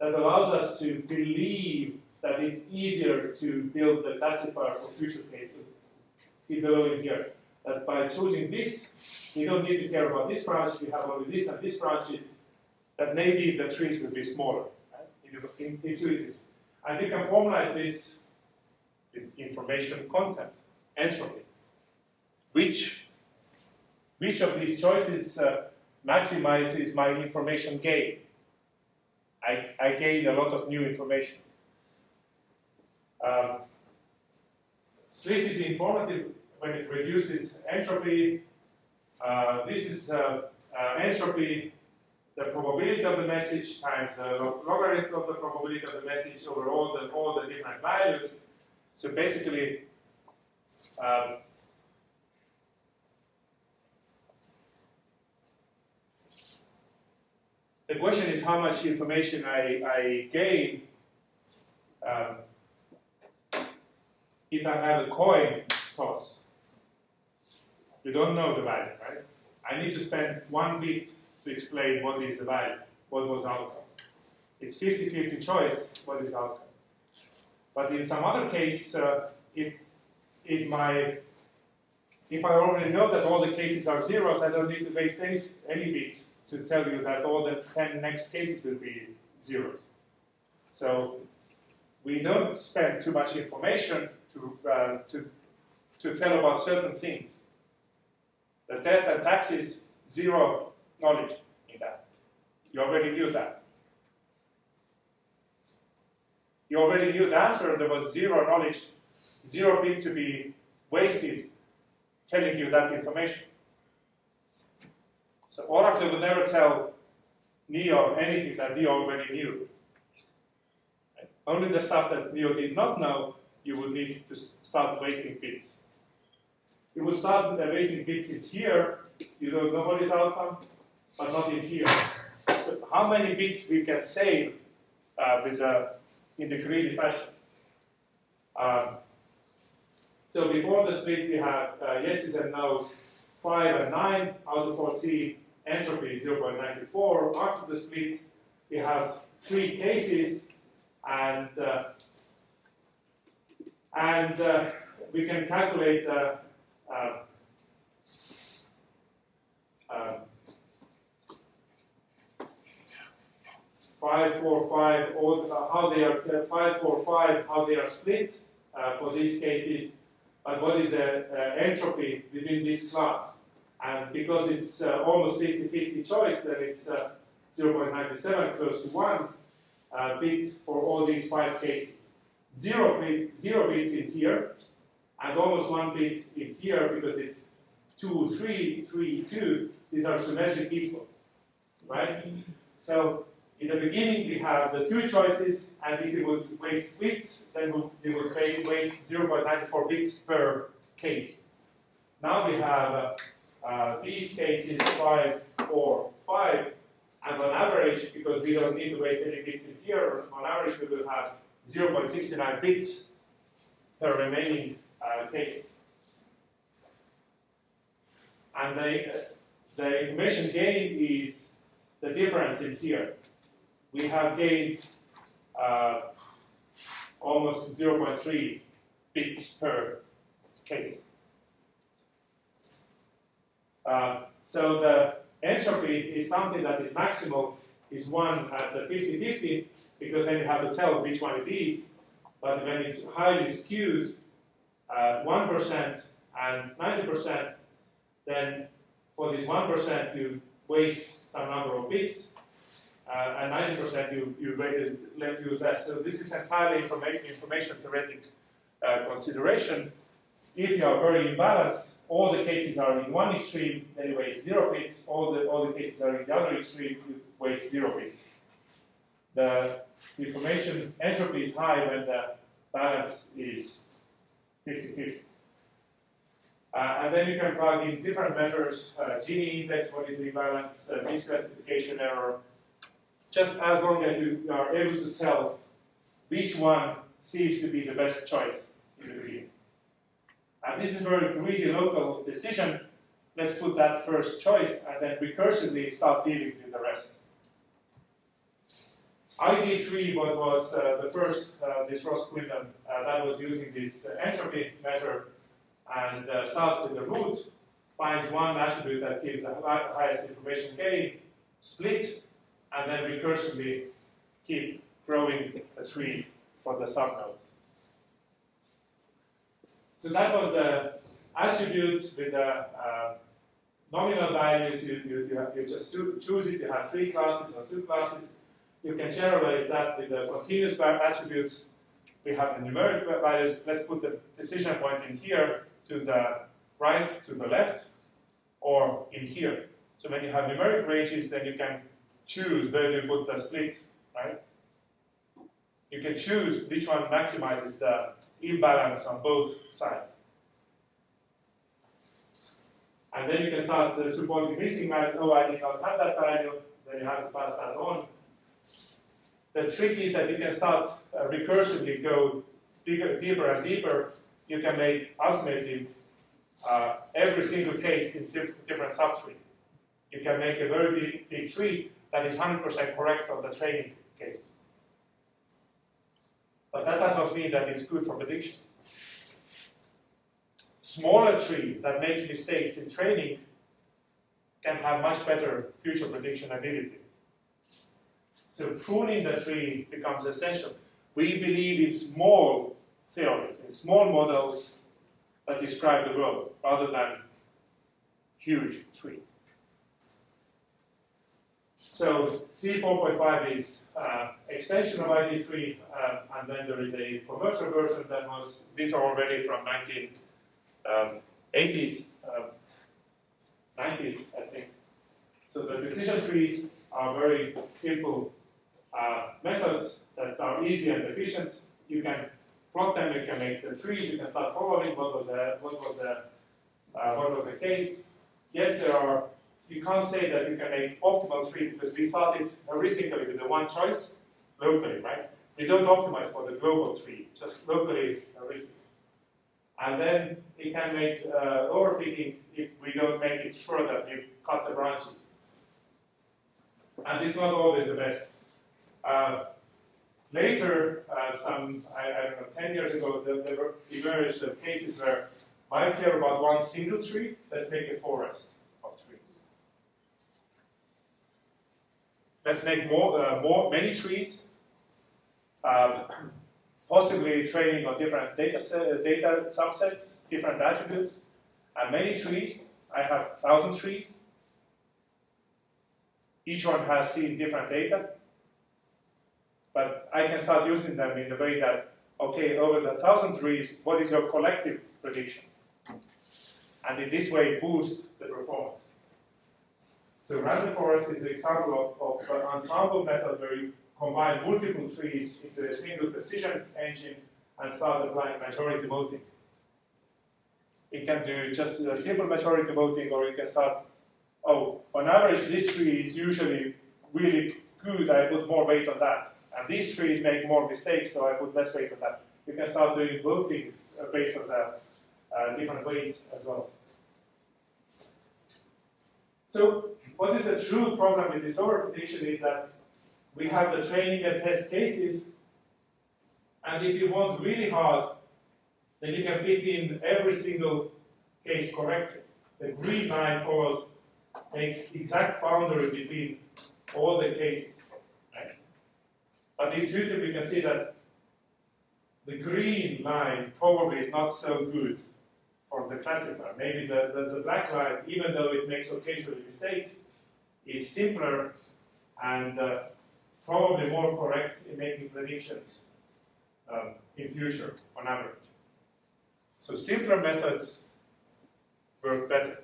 that allows us to believe that it's easier to build the classifier for future cases below in here. That by choosing this, we don't need to care about this branch, we have only this and this branches, that maybe the trees will be smaller, right? intuitive. And you can formalize this with information content, entropy, which which of these choices uh, maximizes my information gain? I, I gain a lot of new information. Um, is informative when it reduces entropy. Uh, this is uh, uh, entropy, the probability of the message times the logarithm of the probability of the message over all the, all the different values. So basically, um, the question is how much information I, I gain um, if I have a coin toss. You don't know the value, right? I need to spend one bit to explain what is the value, what was outcome. It's 50-50 choice, what is outcome. But in some other case, uh, if, if my if I already know that all the cases are zeros, I don't need to waste any, any bit to tell you that all the 10 next cases will be zeros. So we don't spend too much information to, uh, to, to tell about certain things. The death and taxes, zero knowledge in that. You already knew that. You already knew the answer, there was zero knowledge, zero bit to be wasted telling you that information. So Oracle would never tell Neo anything that Neo already knew. Only the stuff that Neo did not know, you would need to start wasting bits. You would start wasting bits in here, you don't know what is alpha, but not in here. So how many bits we can save uh, with the, in the greedy fashion? Um, so before the split, we have uh, yeses and nos 5 and 9 out of 14, entropy is 0.94. After the split, we have three cases, and uh, and uh, we can calculate the uh, uh, five, four, five, uh, how they are uh, five, four, five, how they are split uh, for these cases, but what is the uh, entropy within this class? And because it's uh, almost 50-50 choice, then it's uh, 0.97, close to 1 uh, bit for all these five cases. Zero, bit, zero bits in here, and almost one bit in here because it's 2, 3, 3, 2. These are symmetric equal, right? So in the beginning, we have the two choices, and if we would waste bits, then we would pay waste 0.94 bits per case. Now we have uh, these cases 5, 4, 5, and on average, because we don't need to waste any bits in here, on average we will have 0.69 bits per remaining uh. And the, the information gain is the difference in here. We have gained uh, almost 0.3 bits per case. Uh, so the entropy is something that is maximal, is 1 at the 50-50, because then you have to tell which one it is. But when it's highly skewed, uh, 1% and 90%, then for this 1% you waste some number of bits, uh, and 90% you, you let use that. So this is entirely informa information theoretic uh, consideration. If you are very imbalanced, all the cases are in one extreme, then you waste zero bits. All the, all the cases are in the other extreme, you waste zero bits. The information entropy is high when the balance is 50-50. Uh, and then you can plug in different measures, uh, Gini index, what is the imbalance, uh, misclassification error, just as long as you are able to tell which one seems to be the best choice in the beginning. And this is very greedy local decision. Let's put that first choice and then recursively start dealing with the rest. ID3, what was uh, the first, uh, this Ross-Quinlan, uh, that was using this uh, entropy measure and uh, starts with the root, finds one attribute that gives the highest information gain, split, and then recursively keep growing the tree for the subnode. So that was the attribute with the uh, nominal values. You, you, you, have, you just choose it. You have three classes or two classes. You can generalize that with the continuous attributes. We have the numeric values. Let's put the decision point in here to the right, to the left, or in here. So when you have numeric ranges, then you can choose where you put the split, right? You can choose which one maximizes the imbalance on both sides. And then you can start uh, supporting missing value. Oh, I did not have that value. Then you have to pass that on. The trick is that you can start uh, recursively go bigger, deeper and deeper. You can make ultimately uh, every single case in different subtree. You can make a very big, big tree that is 100% correct on the training cases. But that does not mean that it's good for prediction. Smaller tree that makes mistakes in training can have much better future prediction ability. So pruning the tree becomes essential. We believe in small theories, in small models that describe the world, rather than huge trees. So C4.5 is uh, extension of ID3, uh, and then there is a commercial version that was, these are already from 1980s, um, 90s, I think. So the decision trees are very simple uh, methods that are easy and efficient. You can plot them, you can make the trees, you can start following what was the, what was the, uh, what was the case. Yet there are, you can't say that you can make optimal tree because we started heuristically with the one choice locally, right? We don't optimize for the global tree, just locally heuristic. And then it can make uh, overfitting if we don't make it sure that you cut the branches. And it's not always the best. Uh, later, uh, some, I, I, don't know, 10 years ago, there, there were emerged the cases where I care about one single tree, let's make a forest of trees. Let's make more, uh, more many trees, um, possibly training on different data, set, data subsets, different attributes, and many trees. I have thousand trees. Each one has seen different data, but I can start using them in the way that, okay, over the thousand trees, what is your collective prediction? And in this way, boost the performance. So random forest is an example of, of an ensemble method where you combine multiple trees into a single decision engine and start applying majority voting. It can do just a simple majority voting, or you can start, oh, on average, this tree is usually really good, I put more weight on that. These trees make more mistakes, so I put less weight on that. You can start doing voting uh, based on that, uh, different weights as well. So, what is the true problem with this over prediction is that we have the training and test cases, and if you want really hard, then you can fit in every single case correctly. The green line follows makes exact boundary between all the cases. But intuitively you can see that the green line probably is not so good for the classifier. Maybe the, the, the black line, even though it makes occasional mistakes, is simpler and uh, probably more correct in making predictions um, in future on average. So simpler methods work better.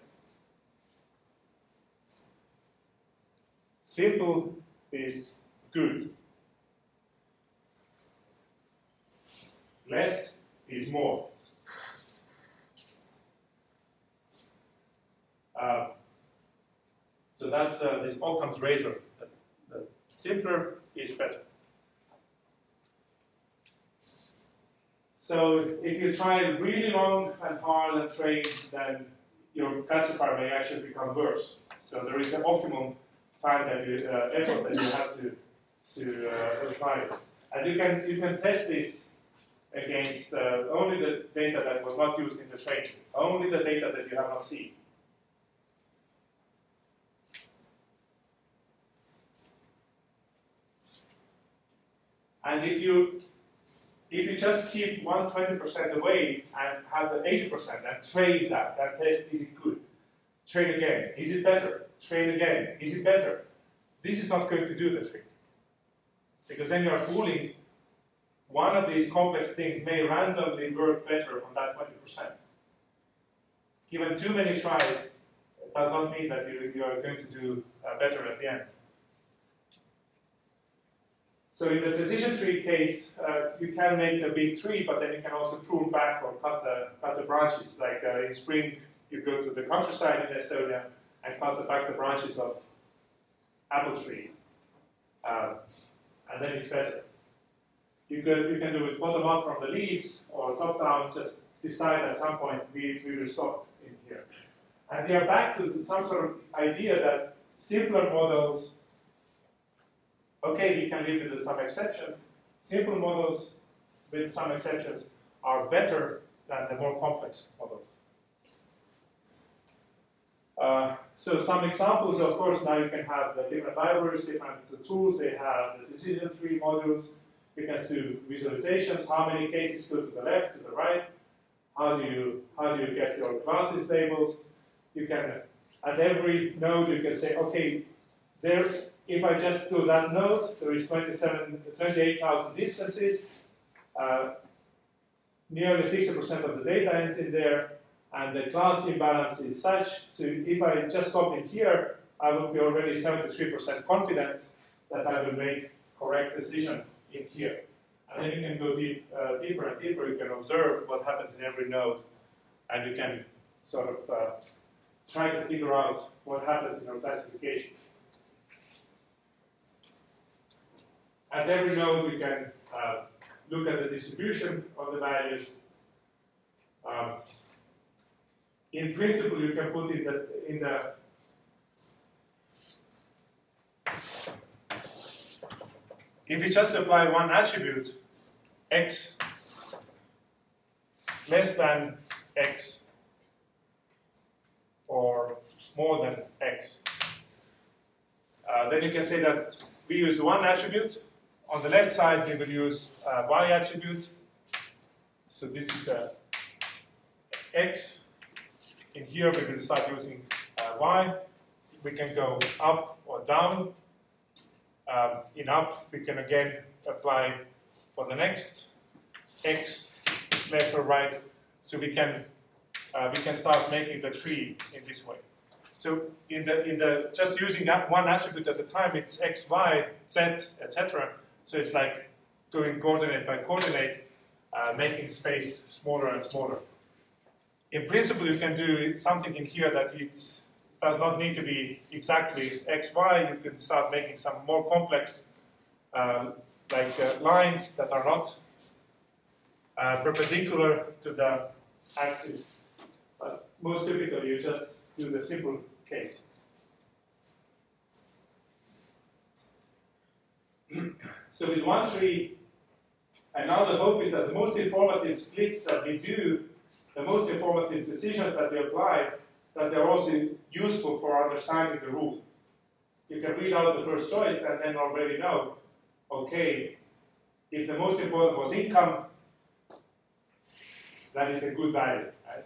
Simple is good. Less is more. Uh, so that's uh, this Occam's razor. The, the simpler is better. So if you try really long and hard and train, then your classifier may actually become worse. So there is an optimum time that you, uh, effort that you have to to uh, apply it. And you can you can test this against uh, only the data that was not used in the training, only the data that you have not seen. And if you if you just keep 120% away and have the 80% and trade that, that test is it good? Train again. Is it better? Train again. Is it better? This is not going to do the trick. Because then you are fooling one of these complex things may randomly work better on that 20%. Given too many tries, it does not mean that you, you are going to do uh, better at the end. So in the decision tree case, uh, you can make a big tree, but then you can also prune back or cut the, cut the branches. Like uh, in spring, you go to the countryside in Estonia and cut the back the branches of apple tree. Um, and then it's better. You can, you can do it bottom up from the leaves or top down, just decide at some point we, we will stop in here. And we are back to some sort of idea that simpler models Okay, we can live with some exceptions. Simple models with some exceptions are better than the more complex models. Uh, so some examples, of course, now you can have the different libraries, different tools. They have the decision tree modules. You can do visualizations. How many cases go to the left, to the right? How do you how do you get your classes labels? You can at every node you can say, okay, there. If I just do that node, there is 27, 28,000 instances. Uh, nearly 60% of the data ends in there and the class imbalance is such, so if I just stop in here, I will be already 73% confident that I will make correct decision in here. And then you can go deep, uh, deeper and deeper, you can observe what happens in every node, and you can sort of uh, try to figure out what happens in your classification. At every node, you can uh, look at the distribution of the values. Um, in principle, you can put in the in the if you just apply one attribute, x less than x or more than x, uh, then you can say that we use one attribute. On the left side, we will use uh, y attribute. So this is the x in here we will start using uh, y. We can go up or down. Um, in up, we can again apply for the next x, left or right. So we can uh, we can start making the tree in this way. So in the in the just using that one attribute at a time, it's x, y, z, etc. So it's like going coordinate by coordinate, uh, making space smaller and smaller in principle, you can do something in here that it does not need to be exactly x, y. You can start making some more complex, uh, like uh, lines that are not uh, perpendicular to the axis. But most typically, you just do the simple case. so with one tree, and now the hope is that the most informative splits that we do the most informative decisions that we apply, that they're also useful for understanding the rule. You can read out the first choice and then already know, okay, if the most important was income, that is a good value. Right?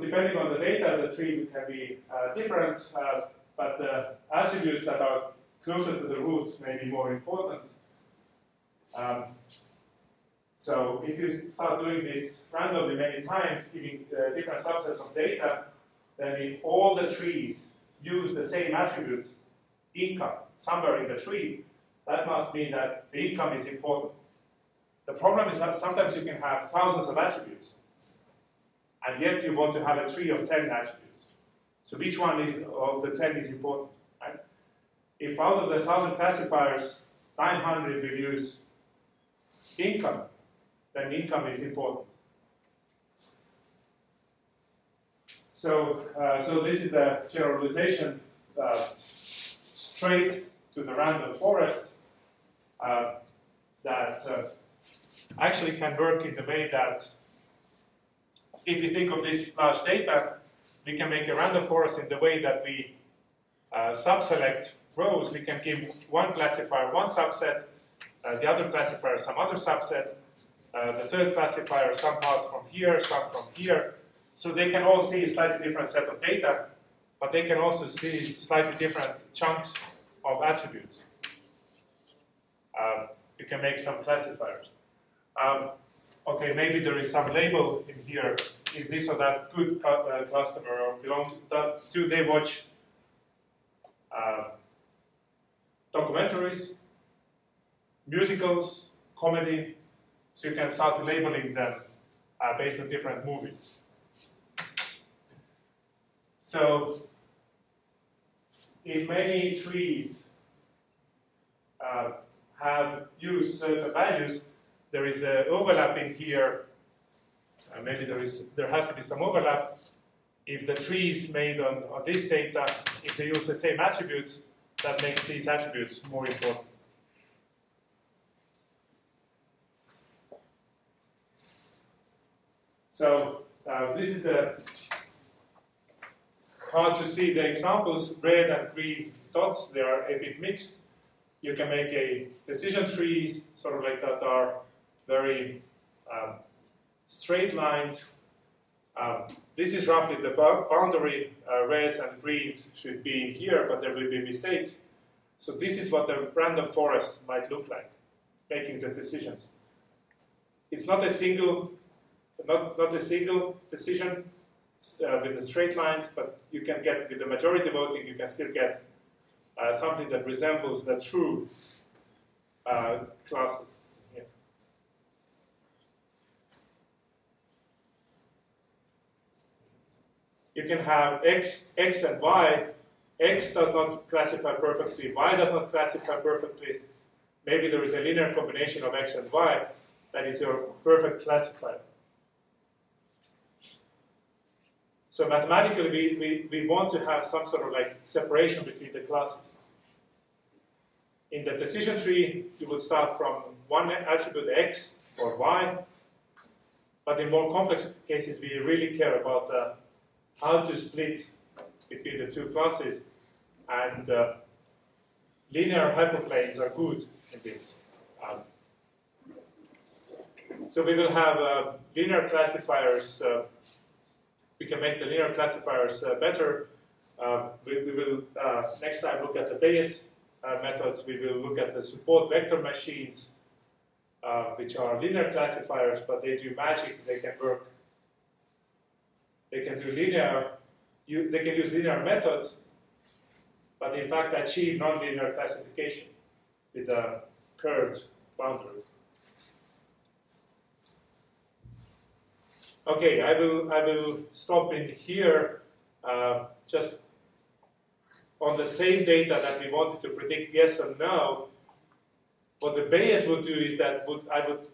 depending on the data, the tree can be uh, different, uh, but the attributes that are closer to the root may be more important. Um, so if you start doing this randomly many times, giving uh, different subsets of data, then if all the trees use the same attribute, income, somewhere in the tree, that must mean that the income is important. The problem is that sometimes you can have thousands of attributes, and yet you want to have a tree of 10 attributes. So which one is of the 10 is important? Right? If out of the 1,000 classifiers, 900 will use income, then income is important. So, uh, so this is a generalization uh, straight to the random forest uh, that uh, actually can work in the way that if you think of this large data, we can make a random forest in the way that we uh, subselect rows. We can give one classifier one subset, uh, the other classifier some other subset, uh, the third classifier, some parts from here, some from here. So they can all see a slightly different set of data, but they can also see slightly different chunks of attributes. Um, you can make some classifiers. Um, okay, maybe there is some label in here. Is this or that good uh, customer or belong to that? Do they watch uh, documentaries, musicals, comedy, so you can start labeling them uh, based on different movies. So if many trees uh, have used certain values, there is an overlap in here. Uh, maybe there is there has to be some overlap. If the tree is made on, on this data, if they use the same attributes, that makes these attributes more important. So uh, this is the hard to see the examples, red and green dots, they are a bit mixed. You can make a decision trees, sort of like that are very um, straight lines. Um, this is roughly the boundary, uh, reds and greens should be in here, but there will be mistakes. So this is what a random forest might look like, making the decisions. It's not a single, not, not a single decision uh, with the straight lines, but you can get with the majority voting, you can still get uh, something that resembles the true uh, classes. You can have x, x and y. X does not classify perfectly. Y does not classify perfectly. Maybe there is a linear combination of x and y that is your perfect classifier. So mathematically, we, we, we want to have some sort of like separation between the classes. In the decision tree, you would start from one attribute x or y, but in more complex cases, we really care about uh, how to split between the two classes, and uh, linear hyperplanes are good in this. Um, so we will have uh, linear classifiers. Uh, we can make the linear classifiers uh, better. Uh, we, we, will uh, next time look at the Bayes uh, methods. We will look at the support vector machines, which are linear classifiers, but they do magic. They can work. They can do linear. You, they can use linear methods, but in fact achieve nonlinear classification with a curved boundary. Okay, I will, I will stop in here uh, just on the same data that we wanted to predict yes or no. What the Bayes would do is that would, I would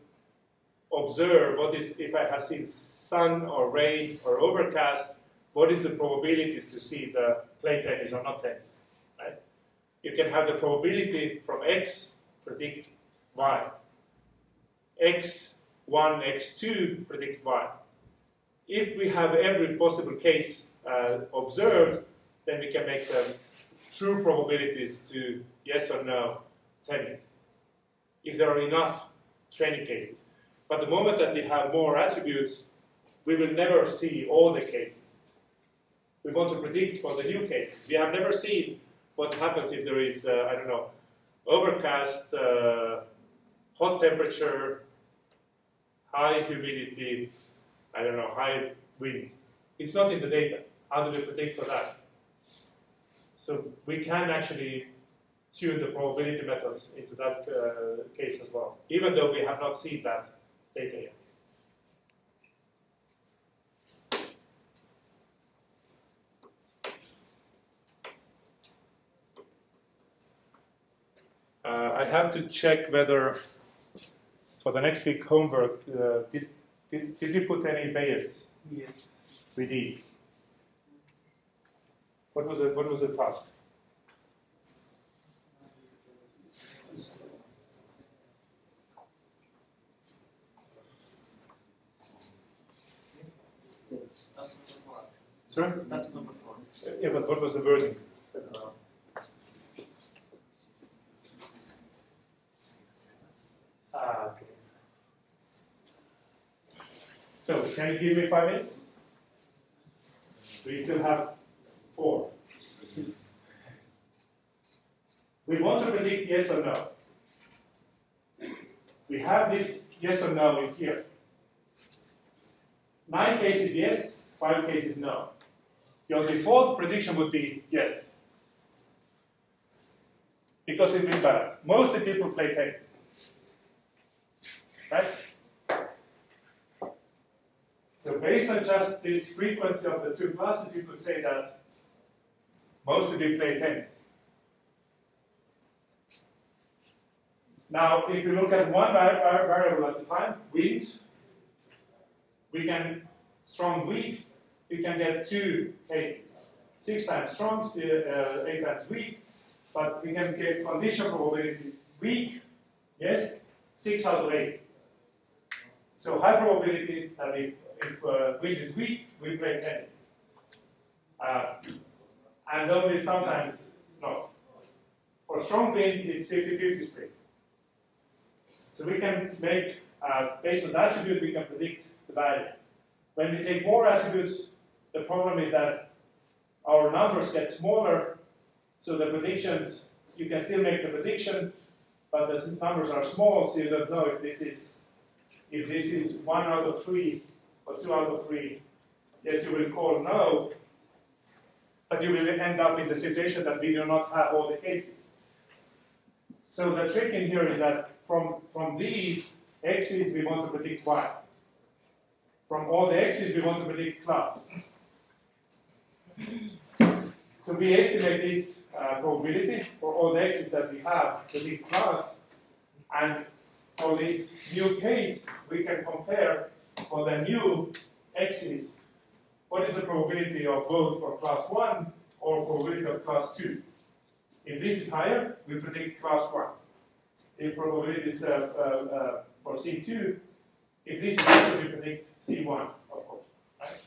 observe what is, if I have seen sun or rain or overcast, what is the probability to see the play tennis or not tennis, right? You can have the probability from x predict y. x1, x2 predict y if we have every possible case uh, observed, then we can make the true probabilities to yes or no tennis. If there are enough training cases. But the moment that we have more attributes, we will never see all the cases. We want to predict for the new cases. We have never seen what happens if there is, uh, I don't know, overcast, uh, hot temperature, high humidity, I don't know, high wind. It's not in the data. How do we predict for that? So we can actually tune the probability methods into that uh, case as well, even though we have not seen that data yet. Uh, I have to check whether for the next week homework, uh, did, did, did you put any Bayes? Yes. We did. What was the, what was the task? That's number four. Sorry? That's number four. Yeah, but what was the wording? Ah, okay. So, can you give me five minutes? We still have four. We want to predict yes or no. We have this yes or no in here. Nine cases yes, five cases no. Your default prediction would be yes. Because it will balance. Most of the people play tennis. Right? So based on just this frequency of the two classes, you could say that most of you play tennis. Now, if you look at one var- var- variable at a time, wind, we can, strong wind, we can get two cases. Six times strong, uh, eight times weak, but we can get condition probability weak, yes, six out of eight. So high probability that if, if uh, wind is weak, we play tennis. Uh, and only sometimes not. For strong wind, it's 50-50 split. So we can make, uh, based on the attribute, we can predict the value. When we take more attributes, the problem is that our numbers get smaller, so the predictions, you can still make the prediction, but the numbers are small, so you don't know if this is if this is one out of three or two out of three. Yes, you will call no, but you will end up in the situation that we do not have all the cases. So the trick in here is that from, from these x's we want to predict y. From all the x's we want to predict class. So we estimate this uh, probability for all the x's that we have predict class, and for this new case, we can compare for the new x's what is the probability of both for class 1 or probability of class 2. If this is higher, we predict class 1. If probability is uh, uh, uh, for C2, if this is higher, we predict C1, of course. Right?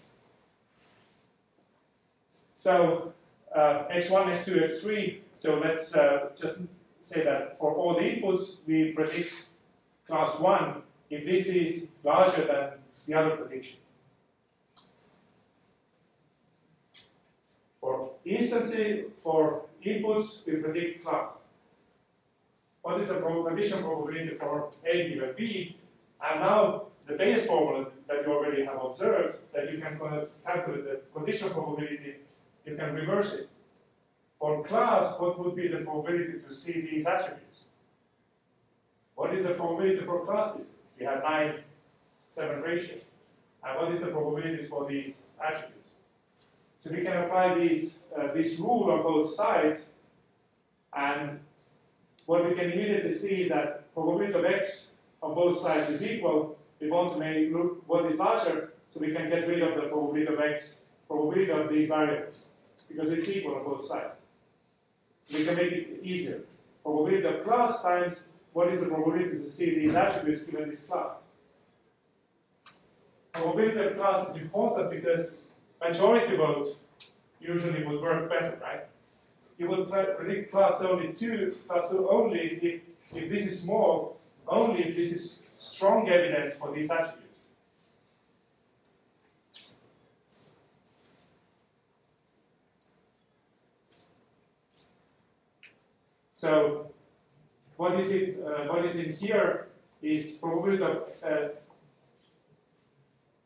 So uh, x1, x2, x3, so let's uh, just say that for all the inputs, we predict class 1 if this is larger than the other prediction. For instances, for inputs, we predict class. What is the condition probability for A given B? And now the Bayes formula that you already have observed, that you can calculate the condition probability, you can reverse it. For class, what would be the probability to see these attributes? What is the probability for classes? We have 9, 7 ratio. And what is the probabilities for these attributes? So we can apply these, uh, this rule on both sides, and what we can immediately see is that probability of x on both sides is equal. We want to make look what is larger, so we can get rid of the probability of x, probability of these variables, because it's equal on both sides. So we can make it easier. Probability of class times what is the probability to see these attributes given this class. Probability of class is important because majority vote usually would work better, right? You would predict class only 2, class 2 only if, if this is small, only if this is strong evidence for these attributes. So what is it? Uh, what is in here is probability of uh,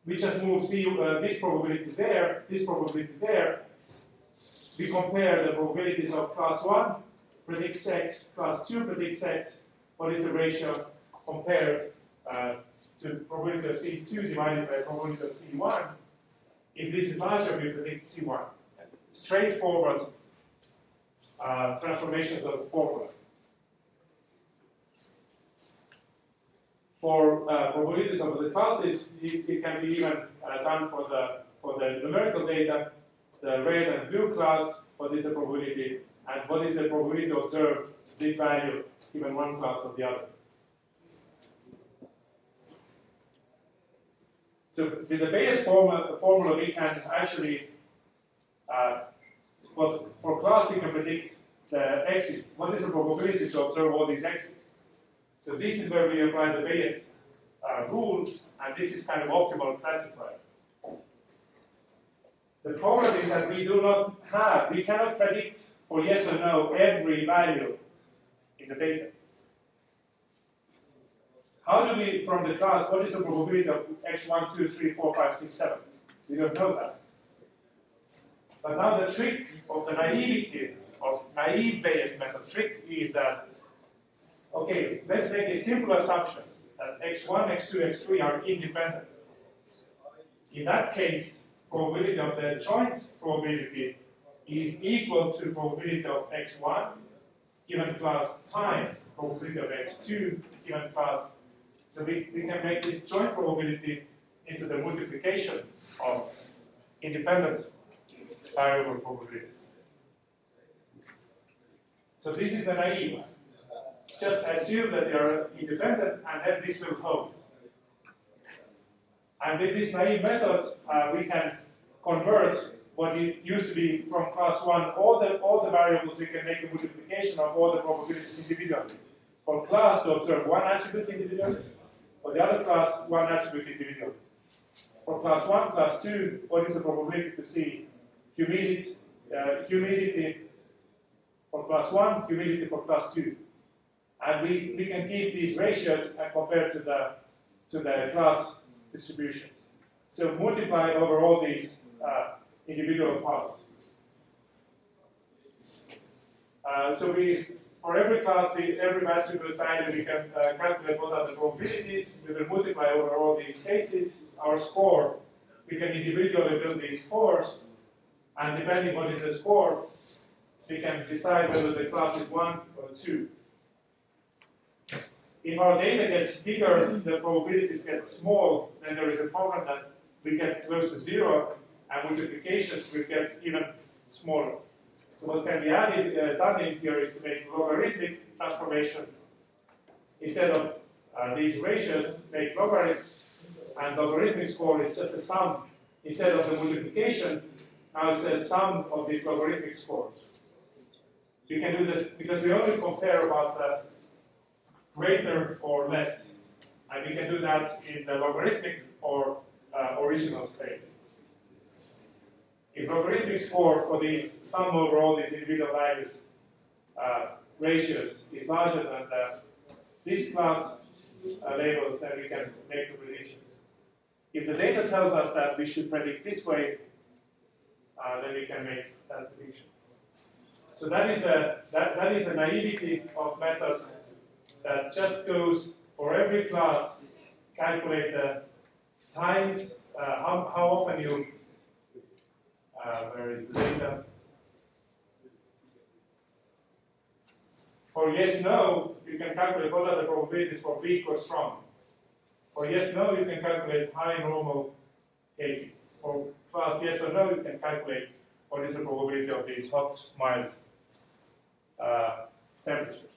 we just move see uh, this probability there, this probability there. We compare the probabilities of class 1 predicts x, class 2 predicts x. What is the ratio compared uh, to probability of C2 divided by probability of C1? If this is larger, we predict C1. Straightforward uh, transformations of the formula. For uh, probabilities of the classes, it, it can be even uh, done for the for the numerical data, the red and blue class, what is the probability, and what is the probability to observe this value given one class or the other. So with the Bayes formula, formula we can actually, uh, for class we can predict the x's. What is the probability to observe all these x's? So this is where we apply the Bayes uh, rules, and this is kind of optimal classifier. The problem is that we do not have, we cannot predict for yes or no every value in the data. How do we, from the class, what is the probability of x1, 2, 3, 4, 5, 6, 7? We don't know that. But now the trick of the naivety, of naive Bayes method trick is that Okay, let's make a simple assumption that x1, x2, x3 are independent. In that case, probability of the joint probability is equal to probability of x1 given class times probability of x2 given class. So we, we can make this joint probability into the multiplication of independent variable probabilities. So this is the naive one just assume that they are independent and then this will hold. And with this naive method, uh, we can convert what it used to be from class one, all the all the variables you can make a multiplication of all the probabilities individually. For class to observe one attribute individually, for the other class one attribute individually. For class one, class two, what is the probability to see humidity, uh, humidity for class one, humidity for class two. And we, we can keep these ratios and compare to the to the class distributions. So multiply over all these uh, individual parts. Uh, so we, for every class, we, every attribute value, we can uh, calculate what are the probabilities. We will multiply over all these cases. Our score, we can individually build these scores, and depending is the score, we can decide whether the class is one or two. If our data gets bigger, the probabilities get small, then there is a problem that we get close to zero, and multiplications will get even smaller. So what can be added, uh, done in here is to make logarithmic transformation. Instead of uh, these ratios, make logarithms, and logarithmic score is just a sum. Instead of the multiplication, now it's a sum of these logarithmic scores. We can do this because we only compare about the greater or less. And we can do that in the logarithmic or uh, original space. If logarithmic score for these sum over all these individual values uh, ratios is larger than the, this class uh, labels, then we can make the predictions. If the data tells us that we should predict this way, uh, then we can make that prediction. So that is a that, that is a naivety of method that just goes for every class, calculate the times, uh, how, how often you, uh, where is the data? For yes, no, you can calculate what are the probabilities for weak or strong. For yes, no, you can calculate high normal cases. For class yes or no, you can calculate what is the probability of these hot, mild uh, temperatures.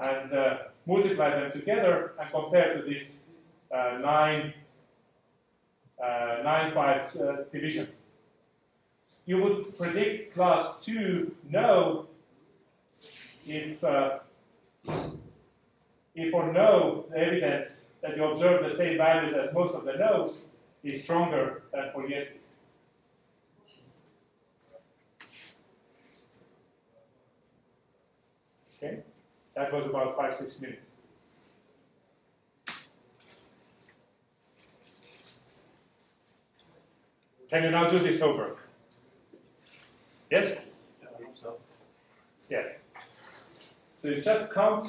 And uh, multiply them together and compare to this uh, 9, uh, 9 5 uh, division. You would predict class 2 no if, uh, if for no, the evidence that you observe the same values as most of the no's is stronger than for yeses. Okay, that was about five, six minutes. Can you now do this over? Yes? Yeah. So you just count,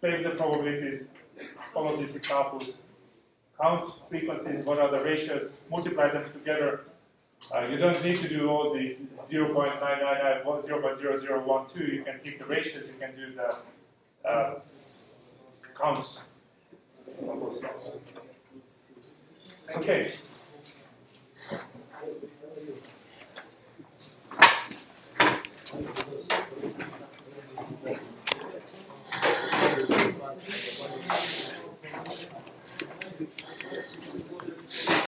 play with the probabilities, follow these examples, count frequencies, what are the ratios, multiply them together. Uh, you don't need to do all these 0.999, 0.0012. You can keep the ratios. You can do the uh, counts. Okay.